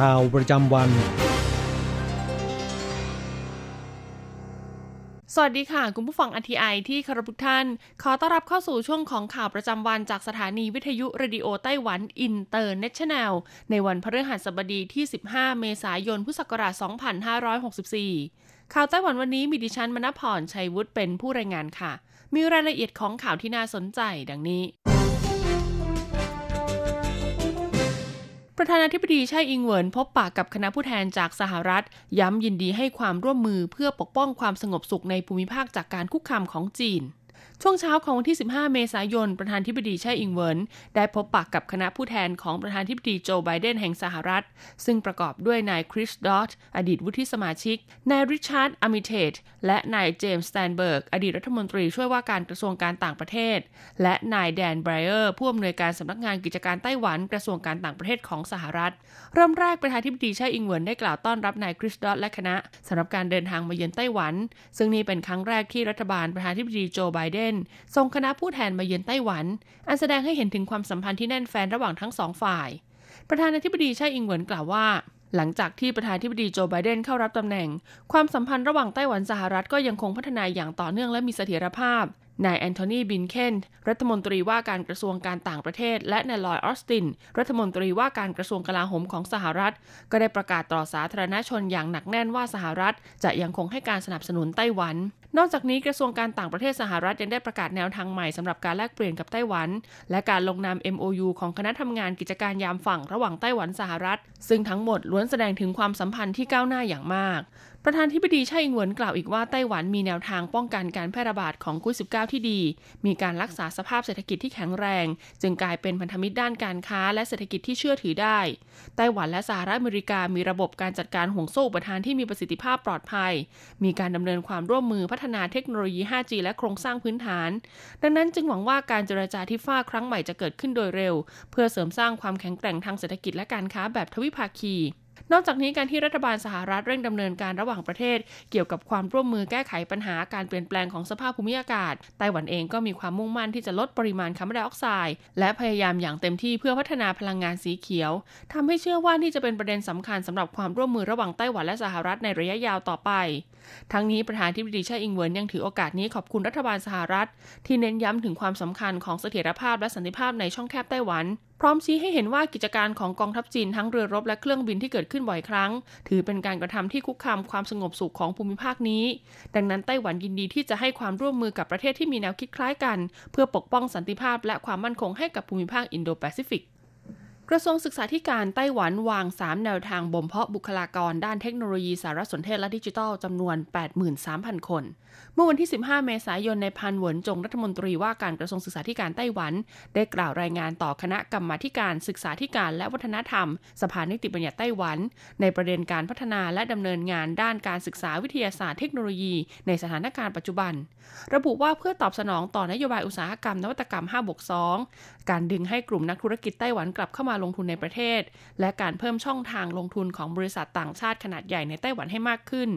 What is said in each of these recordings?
ข่าวประจำวัน สวัสดีค่ะ คุณผู้ฟัง RTI ที่เคารพทุกท่าน ขอต้อนรับเข้าสู่ช่วงของข่าวประจำวันจากสถานีวิทยุเรดิโอไต้หวันอินเตอร์เนชั่นแนล ในวันพฤหัสบดีที่ 15 เมษายน พุทธศักราช 2564 ข่าวไต้หวันวันนี้มีดิฉันมณพรชัยวุฒิเป็นผู้รายงานค่ะ มีรายละเอียดของข่าวที่น่าสนใจดังนี้ ประธานาธิบดีไช่อิงเหวินพบปากกับคณะผู้แทนจากสหรัฐ ย้ำยินดีให้ความร่วมมือเพื่อปกป้องความสงบสุขในภูมิภาคจากการคุกคามของจีน ช่วงเช้าของวันที่ 15 เมษายน ประธานธิบดีไช่อิงเวินได้พบปากกับคณะผู้แทนของประธานธิบดีโจไบเดนแห่งสหรัฐ ซึ่งประกอบด้วยนายคริสดอตอดีตวุฒิสมาชิก นายริชาร์ดอาร์มิเทจและนายเจมส์สแตนเบิร์ก อดีตรัฐมนตรีช่วยว่าการกระทรวงการต่างประเทศ และนายแดนไบรเออร์ผู้อำนวยการสำนักงานกิจการไต้หวันกระทรวงการต่างประเทศของสหรัฐ เริ่มแรกประธานธิบดีไช่อิงเหวินได้กล่าวต้อนรับนายคริสด็อดด์และคณะสำหรับการเดินทางมาเยือนไต้หวัน ซึ่งนี่เป็นครั้งแรกที่รัฐบาลประธานธิบดีโจไบเดนส่งคณะผู้แทนมาเยือนไต้หวัน อันแสดงให้เห็นถึงความสัมพันธ์ที่แน่นแฟ้นระหว่างทั้งสองฝ่าย ประธานาธิบดีไช่อิงเหวินกล่าวว่า หลังจากที่ประธานาธิบดีโจไบเดนเข้ารับตำแหน่ง ความสัมพันธ์ระหว่างไต้หวันสหรัฐก็ยังคงพัฒนาอย่างต่อเนื่องและมีเสถียรภาพนายแอนโทนีบินเคนรัฐมนตรีว่าการกระทรวงการต่างประเทศ และนายลอยออสติน รัฐมนตรีว่าการกระทรวงกลาโหมของสหรัฐ ก็ได้ประกาศต่อสาธารณชนอย่างหนักแน่นว่าสหรัฐ จะยังคงให้การสนับสนุนไต้หวัน นอกจากนี้กระทรวงการต่างประเทศสหรัฐยังได้ประกาศแนวทางใหม่สำหรับการแลกเปลี่ยนกับไต้หวัน และการลงนาม MOU ของคณะทำงานกิจการยามฝั่งระหว่างไต้หวันสหรัฐ ซึ่งทั้งหมดล้วนแสดงถึงความสัมพันธ์ที่ก้าวหน้าอย่างมาก ประธานธิบดีไช่อิงเหวินกล่าวอีกว่าไต้หวันมีแนวทางป้องกันการแพร่ระบาดของโควิด -19 ที่ดี มีการรักษาสภาพเศรษฐกิจที่แข็งแรง จึงกลายเป็นพันธมิตรด้านการค้าและเศรษฐกิจที่เชื่อถือได้ ไต้หวันและสหรัฐอเมริกามีระบบการจัดการห่วงโซ่อุปทานที่มีประสิทธิภาพปลอดภัย มีการดำเนินความร่วมมือพัฒนาเทคโนโลยี 5G และโครงสร้างพื้นฐาน ดังนั้นจึงหวังว่าการเจรจาที่ฟ้าครั้งใหม่จะเกิดขึ้นโดยเร็ว เพื่อเสริมสร้างความแข็งแกร่งทางเศรษฐกิจและการค้าแบบทวิภาคี นอกจากนี้การที่รัฐบาลสหรัฐเร่งดำเนินการระหว่างประเทศ เกี่ยวกับความร่วมมือแก้ไขปัญหาการเปลี่ยนแปลงของสภาพภูมิอากาศ ไต้หวันเองก็มีความมุ่งมั่นที่จะลดปริมาณคาร์บอนไดออกไซด์และพยายามอย่างเต็มที่เพื่อพัฒนาพลังงานสีเขียวทำให้เชื่อว่านี่จะเป็นประเด็นสำคัญสำหรับความร่วมมือระหว่างไต้หวันและสหรัฐในระยะยาวต่อไป ทั้งนี้ประธานาธิบดีไช่อิงเหวินยังถือโอกาสนี้ขอบคุณรัฐบาลสหรัฐ ที่เน้นย้ำถึงความสำคัญของเสถียรภาพและสันติภาพในช่องแคบไต้หวัน พร้อมชี้ให้เห็นว่ากิจการของกองทัพจีนทั้งเรือรบและเครื่องบินที่เกิดขึ้นบ่อยครั้ง ถือเป็นการกระทำที่คุกคามความสงบสุขของภูมิภาคนี้ ดังนั้นไต้หวันยินดีที่จะให้ความร่วมมือกับประเทศที่มีแนวคิดคล้ายกัน เพื่อปกป้องสันติภาพและความมั่นคงให้กับภูมิภาคอินโดแปซิฟิก กระทรวงศึกษาธิการไต้หวันวาง 3 แนวทางบ่มเพาะบุคลากรด้านเทคโนโลยีสารสนเทศและดิจิทัลจำนวน 83,000 คน เมื่อวันที่ 15 เมษายนในพันหวนจงรัฐมนตรีว่าการกระทรวงศึกษาธิการไต้หวัน ได้กล่าวรายงานต่อคณะกรรมาการศึกษาธิการและวัฒนธรรม สภานิติบัญญัติไต้หวัน ในประเด็นการพัฒนาและดำเนินงานด้านการศึกษาวิทยาศาสตร์เทคโนโลยี ในสถานการณ์ปัจจุบัน ระบุว่าเพื่อตอบสนองต่อนโยบายอุตสาหกรรมนวัตกรรม 5 บวก 2 การดึงให้กลุ่มนักธุรกิจไต้หวันกลับเข้ามาลงทุนในประเทศ และการเพิ่มช่องทางลงทุนของบริษัทต่างชาติขนาดใหญ่ในไต้หวันให้มากขึ้น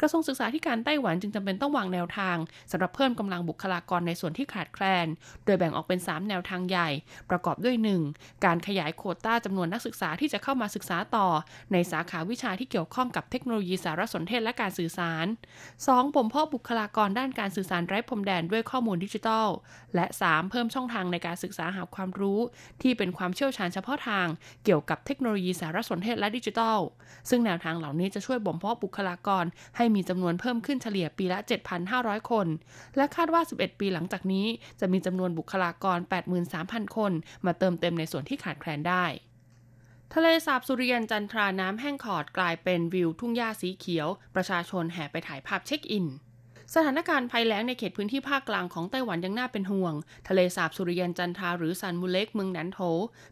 กระทรวงศึกษาธิการไต้หวันจึงจำเป็นต้องวางแนวทางสำหรับเพิ่มกำลังบุคลากรในส่วนที่ขาดแคลน โดยแบ่งออกเป็น 3 แนวทางใหญ่ ประกอบด้วย 1. การขยายโควต้าจำนวนนักศึกษาที่จะเข้ามาศึกษาต่อ ในสาขาวิชาที่เกี่ยวข้องกับเทคโนโลยีสารสนเทศและการสื่อสาร 2. บ่มเพาะบุคลากรด้านการสื่อสารไร้พรมแดนด้วยข้อมูลดิจิทัล และ 3. เพิ่มช่องทางในการศึกษาหาความรู้ ที่เป็นความเชี่ยวชาญเฉพาะทางเกี่ยวกับเทคโนโลยีสารสนเทศและดิจิทัล ซึ่งแนวทางเหล่านี้จะช่วยบ่มเพาะบุคลากร ให้มีจำนวนเพิ่มขึ้นเฉลี่ยปีละ 7,500 คน และคาดว่า 11 ปีหลังจากนี้จะมีจำนวนบุคลากร 83,000 คน มาเติมเต็มในส่วนที่ขาดแคลนได้ทะเลสาบสุริยันจันทราน้ำแห้งขอดกลายเป็นวิวทุ่งหญ้าสีเขียว ประชาชนแห่ไปถ่ายภาพเช็คอิน สถานการณ์ภัยแล้งในเขตพื้นที่ภาคกลางของไต้หวันยังน่าเป็นห่วง ทะเลสาบสุริยันจันทราหรือซันมูเล็กเมืองนันโถ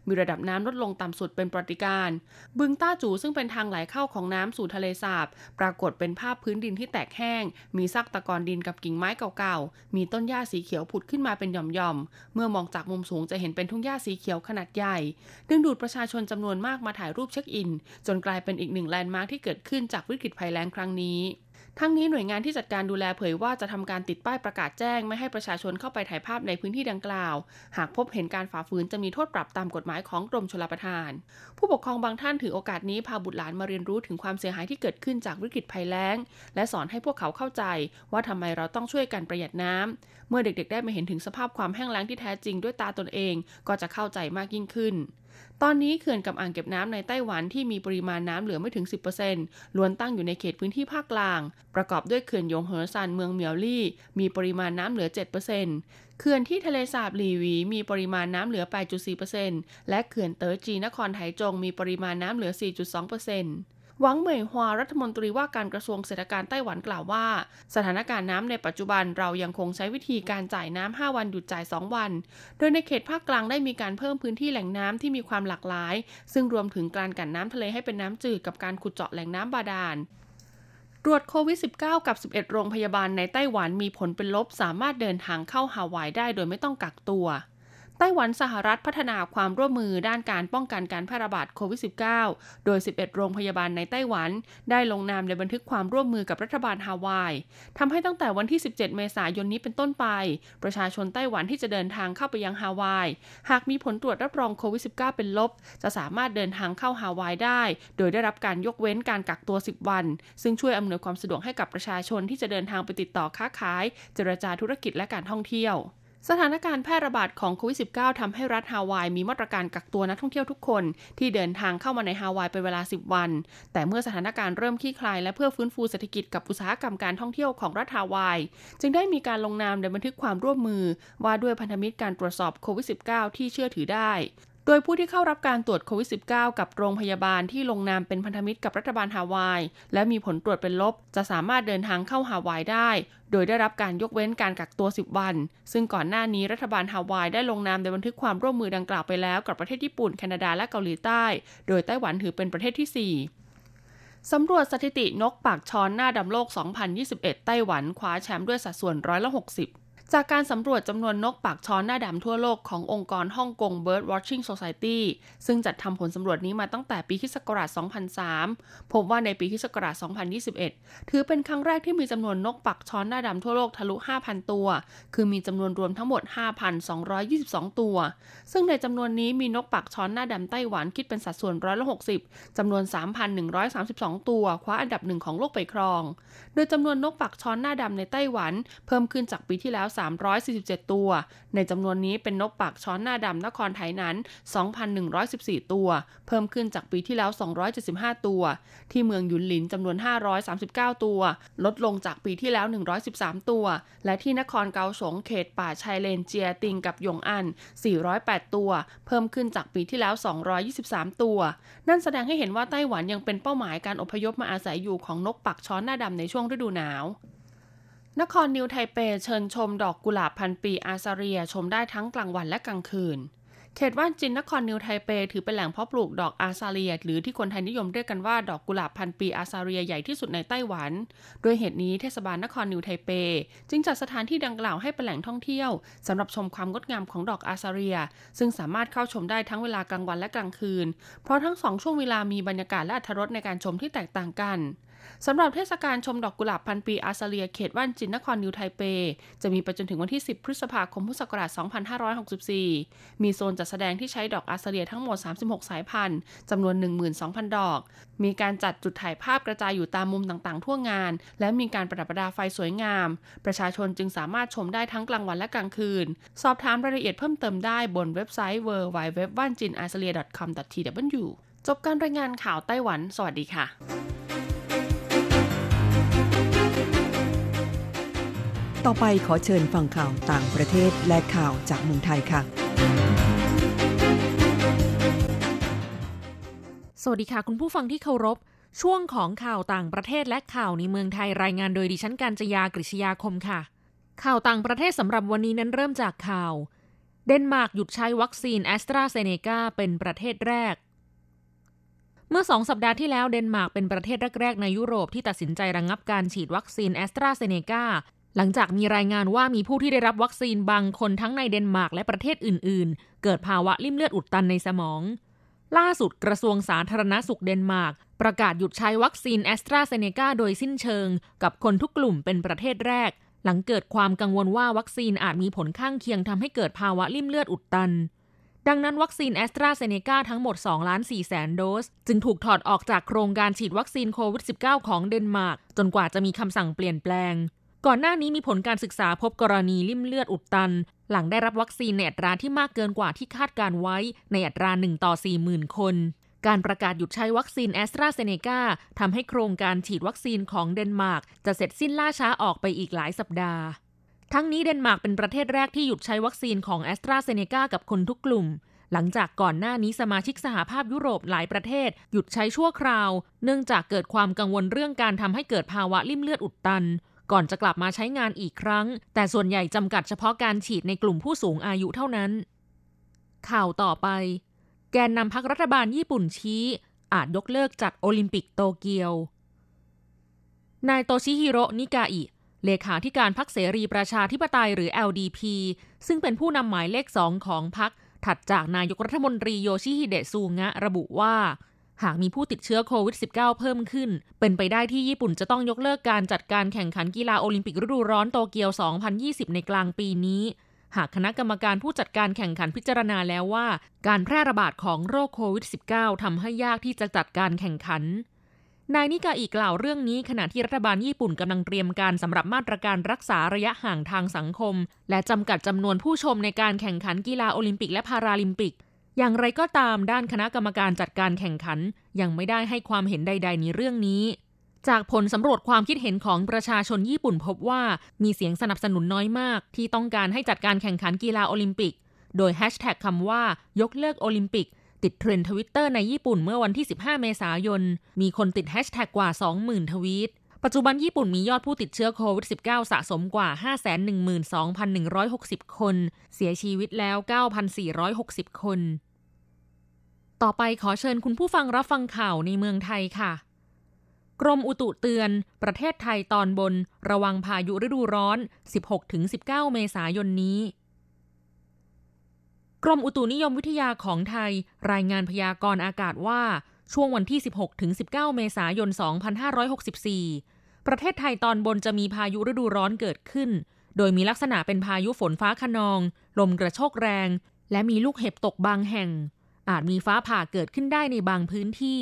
มีระดับน้ำลดลงต่ำสุดเป็นปฏิการ บึงต้าจูซึ่งเป็นทางไหลเข้าของน้ำสู่ทะเลสาบ ปรากฏเป็นภาพพื้นดินที่แตกแห้ง มีซากตะกอนดินกับกิ่งไม้เก่าๆ มีต้นหญ้าสีเขียวผุดขึ้นมาเป็นหย่อมๆ เมื่อมองจากมุมสูงจะเห็นเป็นทุ่งหญ้าสีเขียวขนาดใหญ่ ดึงดูดประชาชนจำนวนมากมาถ่ายรูปเช็คอิน จนกลายเป็นอีกหนึ่งแลนด์มาร์คที่เกิดขึ้นจากวิกฤตภัยแล้งครั้งนี้ ทั้งนี้หน่วยงานที่จัดการดูแลเผยว่าจะทำการติดป้ายประกาศแจ้ง ไม่ให้ประชาชนเข้าไปถ่ายภาพในพื้นที่ดังกล่าว หากพบเห็นการฝ่าฝืนจะมีโทษปรับตามกฎหมายของกรมชลประทาน ผู้ปกครองบางท่านถือโอกาสนี้พาบุตรหลานมาเรียนรู้ถึงความเสียหายที่เกิดขึ้นจากวิกฤตภัยแล้ง และสอนให้พวกเขาเข้าใจ ว่าทำไมเราต้องช่วยกันประหยัดน้ำเมื่อเด็กๆ ได้มาเห็นถึงสภาพความแห้งแล้งที่แท้จริงด้วยตาตนเอง ก็จะเข้าใจมากยิ่งขึ้น ตอนนี้เขื่อนกับอ่างเก็บน้ำในไต้หวันที่มีปริมาณน้ำเหลือไม่ถึง 10%ล้วนตั้งอยู่ในเขตพื้นที่ภาคกลาง ประกอบด้วยเขื่อนยงเหอซานเมืองเมียวลี่ มีปริมาณน้ำเหลือ 7%เขื่อนที่ทะเลสาบหลีหวีมีปริมาณน้ำเหลือ 8.4%และเขื่อนเต๋อจีนครไถจงมีปริมาณน้ำเหลือ 4.2% หวังเหมยฮวารัฐมนตรีว่าการกระทรวงเศรษฐการไต้หวันกล่าวว่า สถานการณ์น้ำในปัจจุบันเรายังคงใช้วิธีการจ่ายน้ำ5วันหยุดจ่าย 2 วัน โดยในเขตภาคกลางได้มีการเพิ่มพื้นที่แหล่งน้ำที่มีความหลากหลาย ซึ่งรวมถึงการกันน้ำทะเลให้เป็นน้ำจืดกับการขุดเจาะแหล่งน้ำบาดาลตรวจโควิด -19 กับ 11 โรงพยาบาลในไต้หวันมีผลเป็นลบ สามารถเดินทางเข้าฮาวายได้โดยไม่ต้องกักตัว ไต้หวันสหรัฐพัฒนาความร่วมมือด้านการป้องกันการแพร่ระบาดโควิด -19 โดย 11 โรงพยาบาลในไต้หวัน ได้ลงนามในบันทึกความร่วมมือกับรัฐบาลฮาวายทำให้ตั้งแต่วันที่ 17 เมษายนนี้เป็นต้นไป ประชาชนไต้หวันที่จะเดินทางเข้าไปยังฮาวาย หากมีผลตรวจรับรองโควิด -19 เป็นลบ จะสามารถเดินทางเข้าฮาวายได้ โดยได้รับการยกเว้นการกักตัว 10 วัน ซึ่งช่วยอำนวยความสะดวกให้กับประชาชนที่จะเดินทางไปติดต่อค้าขาย เจรจาธุรกิจและการท่องเที่ยว สถานการณ์แพร่ระบาดของโควิด -19 ทำให้รัฐฮาวายมีมาตรการกักตัวนักท่องเที่ยวทุกคน ที่เดินทางเข้ามาในฮาวายเป็นเวลา 10 วัน แต่เมื่อสถานการณ์เริ่มคลี่คลายและเพื่อฟื้นฟูเศรษฐกิจกับอุตสาหกรรมการท่องเที่ยวของรัฐฮาวาย จึงได้มีการลงนามในบันทึกความร่วมมือ ว่าด้วยพันธมิตรการตรวจสอบโควิด -19 ที่เชื่อถือได้ โดยผู้ที่เข้ารับการตรวจโควิด -19 กับโรงพยาบาลที่ลงนามเป็นพันธมิตรกับรัฐบาลฮาวาย และมีผลตรวจเป็นลบ จะสามารถเดินทางเข้าฮาวายได้ โดยได้รับการยกเว้นการกักตัว 10 วัน ซึ่งก่อนหน้านี้รัฐบาลฮาวายได้ลงนามในบันทึกความร่วมมือดังกล่าวไปแล้วกับประเทศญี่ปุ่น แคนาดาและเกาหลีใต้ โดยไต้หวันถือเป็นประเทศที่ 4สำรวจสถิตินกปากช้อนหน้าดำโลก 2021 ไต้หวันคว้าแชมป์ด้วยสัดส่วนร้อยละ 60 จากการสำรวจจำนวนนกปากช้อนหน้าดำทั่วโลกขององค์กรฮ่องกง Bird Watching Society ซึ่งจัดทำผลสำรวจนี้มาตั้งแต่ปีคศ2003 พบว่าในปีคศ2021 ถือเป็นครั้งแรกที่มีจำนวนนกปักช้อนหน้าดำทั่วโลกทะลุ 5,000 ตัว คือมีจำนวนรวมทั้งหมด 5,222 ตัว ซึ่งในจำนวนนี้มีนกปักช้อนหน้าดำไต้หวันคิดเป็นสัดส่วนร้อยละ60จำนวน 3,132 ตัว คว้าอันดับหนึ่งของโลกไปครอง โดยจำนวนนกปักช้อนหน้าดำในไต้หวัน เพิ่มขึ้นจากปีที่แล้ว347 ตัว ในจำนวนนี้เป็นนกปากช้อนหน้าดำนครไทยนั้น 2,114 ตัว เพิ่มขึ้นจากปีที่แล้ว 275 ตัว ที่เมืองยุนหลินจำนวน 539 ตัว ลดลงจากปีที่แล้ว 113 ตัว และที่นครเกาสงเขตป่าชายเลนเจียติงกับยงอัน 408 ตัว เพิ่มขึ้นจากปีที่แล้ว 223 ตัว นั่นแสดงให้เห็นว่าไต้หวันยังเป็นเป้าหมายการอพยพมาอาศัยอยู่ของนกปากช้อนหน้าดำในช่วงฤดูหนาว นครนิวไทเปเชิญชมดอกกุหลาบพันปีอาซาเรียชมได้ทั้งกลางวันและกลางคืน เขตว่านจินนครนิวไทเปถือเป็นแหล่งเพาะปลูกดอกอาซาเรีย หรือที่คนไทยนิยมเรียกกันว่าดอกกุหลาบพันปีอาซาเรียใหญ่ที่สุดในไต้หวันโดยเหตุนี้เทศบาลนครนิวไทเป จึงจัดสถานที่ดังกล่าวให้เป็นแหล่งท่องเที่ยวสำหรับชมความงดงามของดอกอาซาเรีย ซึ่งสามารถเข้าชมได้ทั้งเวลากลางวันและกลางคืน เพราะทั้งสองช่วงเวลามีบรรยากาศและอรรถรสในการชมที่แตกต่างกัน สำหรับเทศกาลชมดอกกุหลาบพันปีอาซาเลียเขตว่านจินนครนิวไทเป จะมีไปจนถึงวันที่ 10 พฤษภาคมพุทธศักราช 2564 มีโซนจัดแสดงที่ใช้ดอกอาซาเลียทั้งหมด 36 สายพันธุ์จำนวน 12,000 ดอก มีการจัดจุดถ่ายภาพกระจายอยู่ตามมุมต่างๆ ทั่วงาน และมีการประดับประดาไฟสวยงาม ประชาชนจึงสามารถชมได้ทั้งกลางวันและกลางคืน สอบถามรายละเอียดเพิ่มเติมได้บนเว็บไซต์ w w w w a n j i n a s a l i a c o m t w จบการรายงานข่าวไต้หวัน สวัสดีค่ะ ต่อไปขอเชิญฟังข่าวต่างประเทศและข่าวจากเมืองไทยค่ะ สวัสดีค่ะคุณผู้ฟังที่เคารพ ช่วงของข่าวต่างประเทศและข่าวในเมืองไทยรายงานโดยดิฉันการจยากริชยาคมค่ะ ข่าวต่างประเทศสำหรับวันนี้นั้นเริ่มจากข่าว เดนมาร์กหยุดใช้วัคซีนแอสตราเซเนกาเป็นประเทศแรกเมื่อสองสัปดาห์ที่แล้วเดนมาร์กเป็นประเทศแรก ๆ ในยุโรปที่ตัดสินใจระงับการฉีดวัคซีนแอสตราเซเนกา หลังจากมีรายงานว่ามีผู้ที่ได้รับวัคซีนบางคนทั้งในเดนมาร์กและประเทศอื่น ๆ เกิดภาวะลิ่มเลือดอุดตันในสมอง ล่าสุดกระทรวงสาธารณสุขเดนมาร์กประกาศหยุดใช้วัคซีนแอสตราเซเนกาโดยสิ้นเชิง กับคนทุกกลุ่มเป็นประเทศแรก หลังเกิดความกังวลว่าวัคซีนอาจมีผลข้างเคียงทำให้เกิดภาวะลิ่มเลือดอุดตันดังนั้นวัคซีนแอสตราเซเนกาทั้งหมด 2 ล้าน4แสนโดส จึงถูกถอดออกจากโครงการฉีดวัคซีนโควิด -19 ของเดนมาร์กจนกว่าจะมีคำสั่งเปลี่ยนแปลง ก่อนหน้านี้มีผลการศึกษาพบกรณีลิ่มเลือดอุดตัน หลังได้รับวัคซีนในอัตราที่มากเกินกว่าที่คาดการณ์ไว้ในอัตรา 1 ต่อ 40,000 คน การประกาศหยุดใช้วัคซีนแอสตราเซเนกาทำให้โครงการฉีดวัคซีนของเดนมาร์กจะเสร็จสิ้นล่าช้าออกไปอีกหลายสัปดาห์ ทั้งนี้เดนมาร์กเป็นประเทศแรกที่หยุดใช้วัคซีนของแอสตราเซเนกากับคนทุกกลุ่มหลังจากก่อนหน้านี้สมาชิกสหภาพยุโรปหลายประเทศ หยุดใช้ชั่วคราว เนื่องจากเกิดความกังวลเรื่องการทำให้เกิดภาวะลิ่มเลือดอุดตัน ก่อนจะกลับมาใช้งานอีกครั้ง แต่ส่วนใหญ่จำกัดเฉพาะการฉีดในกลุ่มผู้สูงอายุเท่านั้น ข่าวต่อไป แกนนำพักรัฐบาลญี่ปุ่นชี้ อาจยกเลิกจัดโอลิมปิกโตเกียวนายโตชิฮิโรนิกาอิเลขาธิการพักเสรีประชาธิปไตยหรือ LDP ซึ่งเป็นผู้นำหมายเลขสองของพักถัดจากนายกรัฐมนตรีโยชิฮิเดะซูงะระบุว่า หากมีผู้ติดเชื้อโควิด -19 เพิ่มขึ้น เป็นไปได้ที่ญี่ปุ่นจะต้องยกเลิกการจัดการแข่งขันกีฬาโอลิมปิกฤดูร้อนโตเกียว 2020 ในกลางปีนี้ หากคณะกรรมการผู้จัดการแข่งขันพิจารณาแล้วว่า การแพร่ระบาดของโรคโควิด -19 ทำให้ยากที่จะจัดการแข่งขัน นายนิกาอีกกล่าวเรื่องนี้ขณะที่รัฐบาลญี่ปุ่นกำลังเตรียมการสำหรับมาตรการรักษาระยะห่างทางสังคม และจำกัดจำนวนผู้ชมในการแข่งขันกีฬาโอลิมปิกและพาราลิมปิก อย่างไรก็ตามด้านคณะกรรมการจัดการแข่งขัน ยังไม่ได้ให้ความเห็นใด ๆ ในเรื่องนี้ จากผลสำรวจความคิดเห็นของประชาชนญี่ปุ่นพบว่ามีเสียงสนับสนุนน้อยมาก ที่ต้องการให้จัดการแข่งขันกีฬาโอลิมปิก โดยแฮชแท็กคำว่ายกเลิกโอลิมปิก ติดเทรนด์ทวิตเตอร์ในญี่ปุ่นเมื่อวันที่ 15 เมษายน มีคนติดแฮชแท็กกว่า 20,000 ทวีตปัจจุบันญี่ปุ่นมียอดผู้ติดเชื้อโควิด -19 สะสมกว่า 512,160 คน เสียชีวิตแล้ว 9,460 คน ต่อไปขอเชิญคุณผู้ฟังรับฟังข่าวในเมืองไทยค่ะ กรมอุตุเตือน ประเทศไทยตอนบน ระวังพายุฤดูร้อน 16-19 เมษายนนี้ กรมอุตุนิยมวิทยาของไทย รายงานพยากรณ์อากาศว่า ช่วงวันที่ 16-19 เมษายน 2564 ประเทศไทยตอนบนจะมีพายุฤดูร้อนเกิดขึ้น โดยมีลักษณะเป็นพายุฝนฟ้าขนอง ลมกระโชกแรง และมีลูกเห็บตกบางแห่ง อาจมีฟ้าผ่าเกิดขึ้นได้ในบางพื้นที่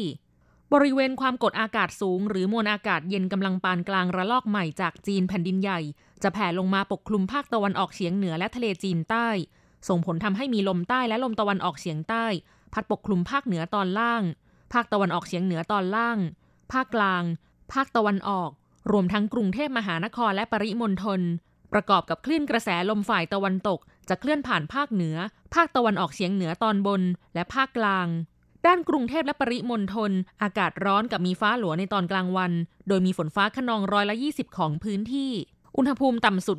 บริเวณความกดอากาศสูง หรือมวลอากาศเย็นกำลังปานกลางระลอกใหม่จากจีนแผ่นดินใหญ่ จะแผ่ลงมาปกคลุมภาคตะวันออกเฉียงเหนือและทะเลจีนใต้ ส่งผลทำให้มีลมใต้และลมตะวันออกเฉียงใต้ พัดปกคลุมภาคเหนือตอนล่าง ภาคตะวันออกเฉียงเหนือตอนล่าง ภาคกลาง ภาคตะวันออก รวมทั้งกรุงเทพมหานครและปริมณฑลประกอบกับคลื่นกระแสลมฝ่ายตะวันตก จะเคลื่อนผ่านภาคเหนือ ภาคตะวันออกเฉียงเหนือตอนบน และภาคกลาง ด้านกรุงเทพและปริมณฑลอากาศร้อนกับมีฟ้าหลัวในตอนกลางวัน โดยมีฝนฟ้าขนองร้อยละ20 ของพื้นที่ อุณหภูมิต่ำสุด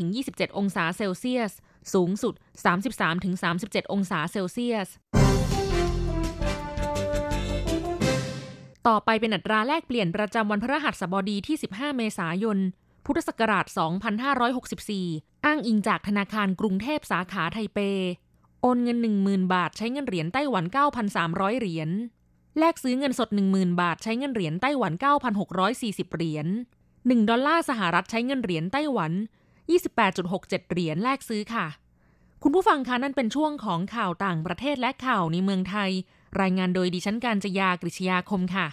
25-27 องศาเซลเซียส สูงสุด 33-37 องศาเซลเซียสต่อไปเป็นอัตราแลกเปลี่ยนประจำวันพฤหัสบดีที่ 15 เมษายน พุทธศักราช 2564 อ้างอิงจากธนาคารกรุงเทพสาขาไทเป โอนเงิน 10,000 บาทใช้เงินเหรียญไต้หวัน 9,300 เหรียญ แลกซื้อเงินสด 10,000 บาทใช้เงินเหรียญไต้หวัน 9,640 เหรียญ 1 ดอลลาร์สหรัฐใช้เงินเหรียญไต้หวัน 28.67 เหรียญแลกซื้อค่ะ คุณผู้ฟังคะนั่นเป็นช่วงของข่าวต่างประเทศและข่าวในเมืองไทย รายงานโดยดิฉันการจยากริชยาคมค่ะ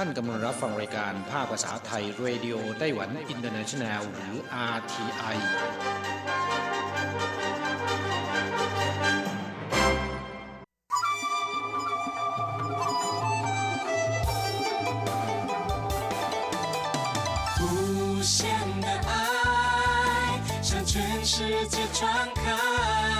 ท่านกำลังรับฟังรายการภาคภาษาไทยเรดิโอไต้หวันอินเตอร์เนชันแนลหรือ RTI 无限的爱向全世界传开，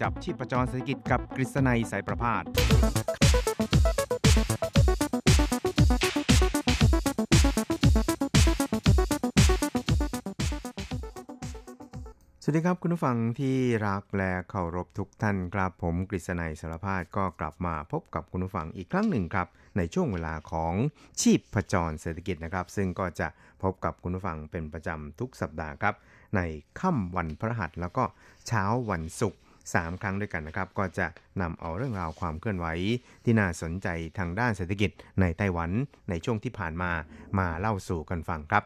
จับชีพประจรเศรษฐกิจกับกฤษณัยสายประพาสสวัสดีครับคุณผู้ฟังที่รักและเคารพทุกท่านครับผมกฤษณัยสารพาดก็กลับมาพบกับคุณผู้ฟังอีกครั้งหนึ่งครับ ในช่วงเวลาของชีพประจรเศรษฐกิจนะครับ ซึ่งก็จะพบกับคุณผู้ฟังเป็นประจำทุกสัปดาห์ครับ ในค่ำวันพฤหัสแล้วก็เช้าวันศุกร์ 3 ครั้งด้วยกันนะครับ ก็จะนำเอาเรื่องราวความเคลื่อนไหวที่น่าสนใจทางด้านเศรษฐกิจในไต้หวันในช่วงที่ผ่านมามาเล่าสู่กันฟังครับ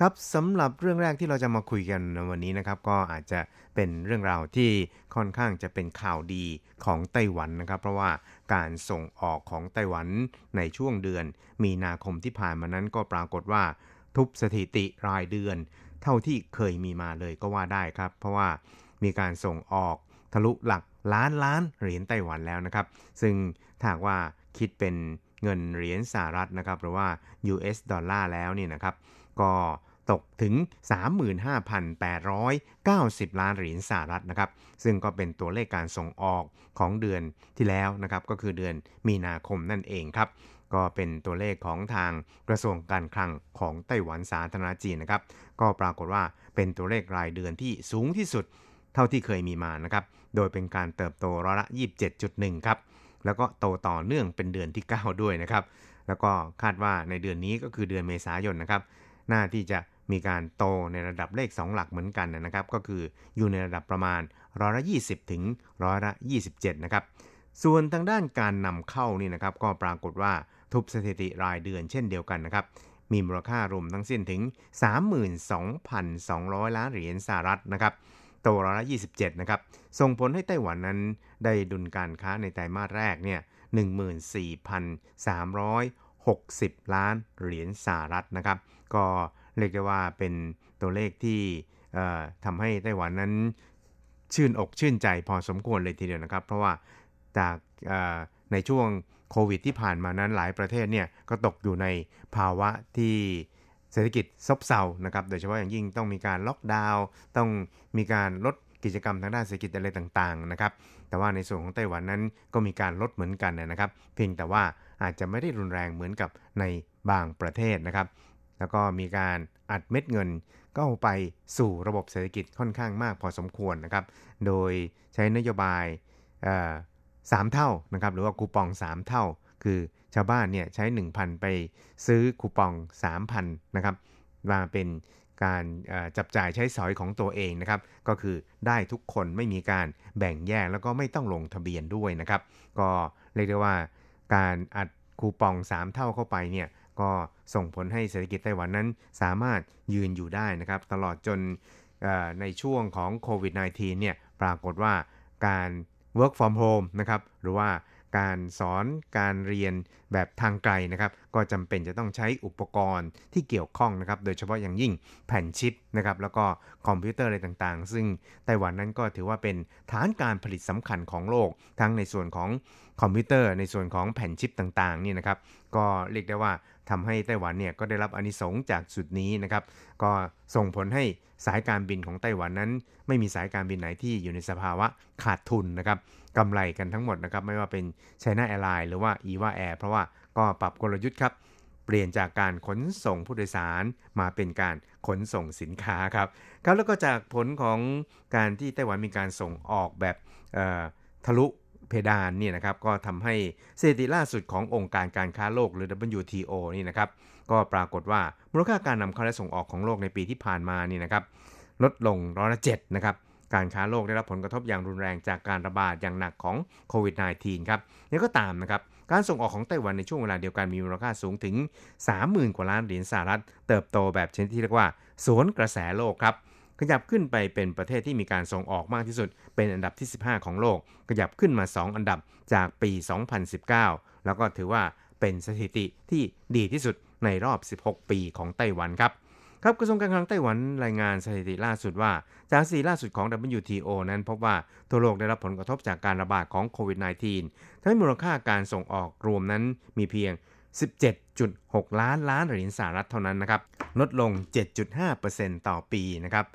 ครับสำหรับเรื่องแรกที่เราจะมาคุยกันในวันนี้นะครับ ก็อาจจะเป็นเรื่องราวที่ค่อนข้างจะเป็นข่าวดีของไต้หวันนะครับ เพราะว่าการส่งออกของไต้หวันในช่วงเดือน มีนาคมที่ผ่านมานั้นก็ปรากฏว่า ทุบสถิติรายเดือน เท่าที่เคยมีมาเลยก็ว่าได้ครับ เพราะว่ามีการส่งออก ทะลุหลักล้านล้านเหรียญไต้หวันแล้วนะครับ ซึ่งถ้าว่าคิดเป็นเงินเหรียญสหรัฐนะครับหรือว่า US ดอลลาร์แล้วนี่นะครับ ก็ตกถึง 35,890 ล้านเหรียญสหรัฐนะครับ ซึ่งก็เป็นตัวเลขการส่งออกของเดือนที่แล้วนะครับ ก็คือเดือนมีนาคมนั่นเองครับ ก็เป็นตัวเลขของทางกระทรวงการคลังของไต้หวันสาธารณจีนนะครับ ก็ปรากฏว่าเป็นตัวเลขรายเดือนที่สูงที่สุดเท่าที่เคยมีมานะครับ โดยเป็นการเติบโตร้อยละ 27.1 ครับ แล้วก็โตต่อเนื่องเป็นเดือนที่ 9 ด้วยนะครับ แล้วก็คาดว่าในเดือนนี้ก็คือเดือนเมษายนนะครับน่าที่จะมีการโตในระดับเลข 2 หลักเหมือนกันนะครับ ก็คืออยู่ในระดับประมาณร้อยละ 20 ถึงร้อยละ 27 นะครับ ส่วนทางด้านการนำเข้านี่นะครับ ก็ปรากฏว่าทุบสถิติรายเดือนเช่นเดียวกันนะครับ มีมูลค่ารวมทั้งสิ้นถึง 32,200 ล้านเหรียญสหรัฐนะครับ โตร้อยละ27 นะครับ ส่งผลให้ไต้หวันนั้นได้ดุลการค้าในไตรมาสแรกเนี่ย14,360 ล้านเหรียญสหรัฐนะครับ ก็เรียกได้ว่าเป็นตัวเลขที่ทำให้ไต้หวันนั้นชื่นอกชื่นใจพอสมควรเลยทีเดียวนะครับ เพราะว่าจากในช่วงโควิดที่ผ่านมานั้นหลายประเทศเนี่ยก็ตกอยู่ในภาวะที่ เศรษฐกิจซบเซานะครับ โดยเฉพาะอย่างยิ่งต้องมีการล็อกดาวน์ ต้องมีการลดกิจกรรมทางด้านเศรษฐกิจอะไรต่างๆนะครับ แต่ว่าในส่วนของไต้หวันนั้นก็มีการลดเหมือนกันนะครับ เพียงแต่ว่าอาจจะไม่ได้รุนแรงเหมือนกับในบางประเทศนะครับ แล้วก็มีการอัดเม็ดเงินก็ไปสู่ระบบเศรษฐกิจค่อนข้างมากพอสมควรนะครับ โดยใช้นโยบายสามเท่านะครับ หรือว่าคูปอง 3 เท่า คือชาวบ้านเนี่ยใช้ 1,000 ไปซื้อคูปอง 3,000 นะครับมาเป็นการจับจ่ายใช้สอยของตัวเองนะครับ ก็คือได้ทุกคนไม่มีการแบ่งแยกแล้วก็ไม่ต้องลงทะเบียนด้วยนะครับ ก็เรียกได้ว่าการอัดคูปอง 3 เท่าเข้าไปเนี่ยก็ส่งผลให้เศรษฐกิจไต้หวันนั้นสามารถยืนอยู่ได้นะครับ ตลอดจนในช่วงของโควิด -19 เนี่ยปรากฏว่าการ work from home นะครับหรือว่า การสอนการเรียนแบบทางไกลนะครับ ก็จำเป็นจะต้องใช้อุปกรณ์ที่เกี่ยวข้องนะครับ โดยเฉพาะอย่างยิ่งแผ่นชิปนะครับ แล้วก็คอมพิวเตอร์อะไรต่างๆ ซึ่งไต้หวันนั้นก็ถือว่าเป็นฐานการผลิตสำคัญของโลก ทั้งในส่วนของคอมพิวเตอร์ในส่วนของแผ่นชิปต่างๆนี่นะครับ ก็เรียกได้ว่าทำให้ไต้หวันเนี่ยก็ได้รับอนิสงส์จากจุดนี้นะครับ ก็ส่งผลให้ สายการบินของไต้หวันนั้น ไม่มีสายการบินไหนที่อยู่ในสภาวะขาดทุนนะครับกำไรกันทั้งหมดนะครับไม่ว่าเป็น China Airlines หรือว่า EVA Air เพราะว่าก็ปรับกลยุทธ์ครับเปลี่ยนจากการขนส่งผู้โดยสารมาเป็นการขนส่งสินค้าครับครับแล้วก็จากผลของการที่ไต้หวันมีการส่งออกแบบทะลุเพดานนี่นะครับก็ทำให้สถิติล่าสุดขององค์การการค้าโลกหรือ WTO นี่นะครับ ก็ปรากฏว่ามูลค่าการนำเข้าและส่งออกของโลกในปีที่ผ่านมานี่นะครับลดลงร้อยละเจ็ดนะครับการค้าโลกได้รับผลกระทบอย่างรุนแรงจากการระบาดอย่างหนักของโควิด -19 ครับนี่ก็ตามนะครับการส่งออกของไต้หวันในช่วงเวลาเดียวกันมีมูลค่าสูงถึง 30,000 กว่าล้านเหรียญสหรัฐ เติบโตแบบชนิดที่เรียกว่าสวนกระแสโลกครับขยับขึ้นไปเป็นประเทศที่มีการส่งออกมากที่สุด เป็นอันดับที่ 15 ของโลก ขยับขึ้นมา 2 อันดับจากปี 2019 แล้วก็ถือว่าเป็นสถิติที่ดีที่สุด ในรอบ 16 ปีของไต้หวันครับครับกระทรวงการคลังไต้หวันรายงานสถิติล่าสุดว่า จากสีล่าสุดของ WTO นั้นพบว่าทั่วโลกได้รับผลกระทบจากการระบาดของโควิด -19 ทำให้มูลค่าการส่งออกรวมนั้นมีเพียง 17.6 ล้านล้านเหรียญสหรัฐเท่านั้นนะครับ ลดลง 7.5%ต่อปีนะครับ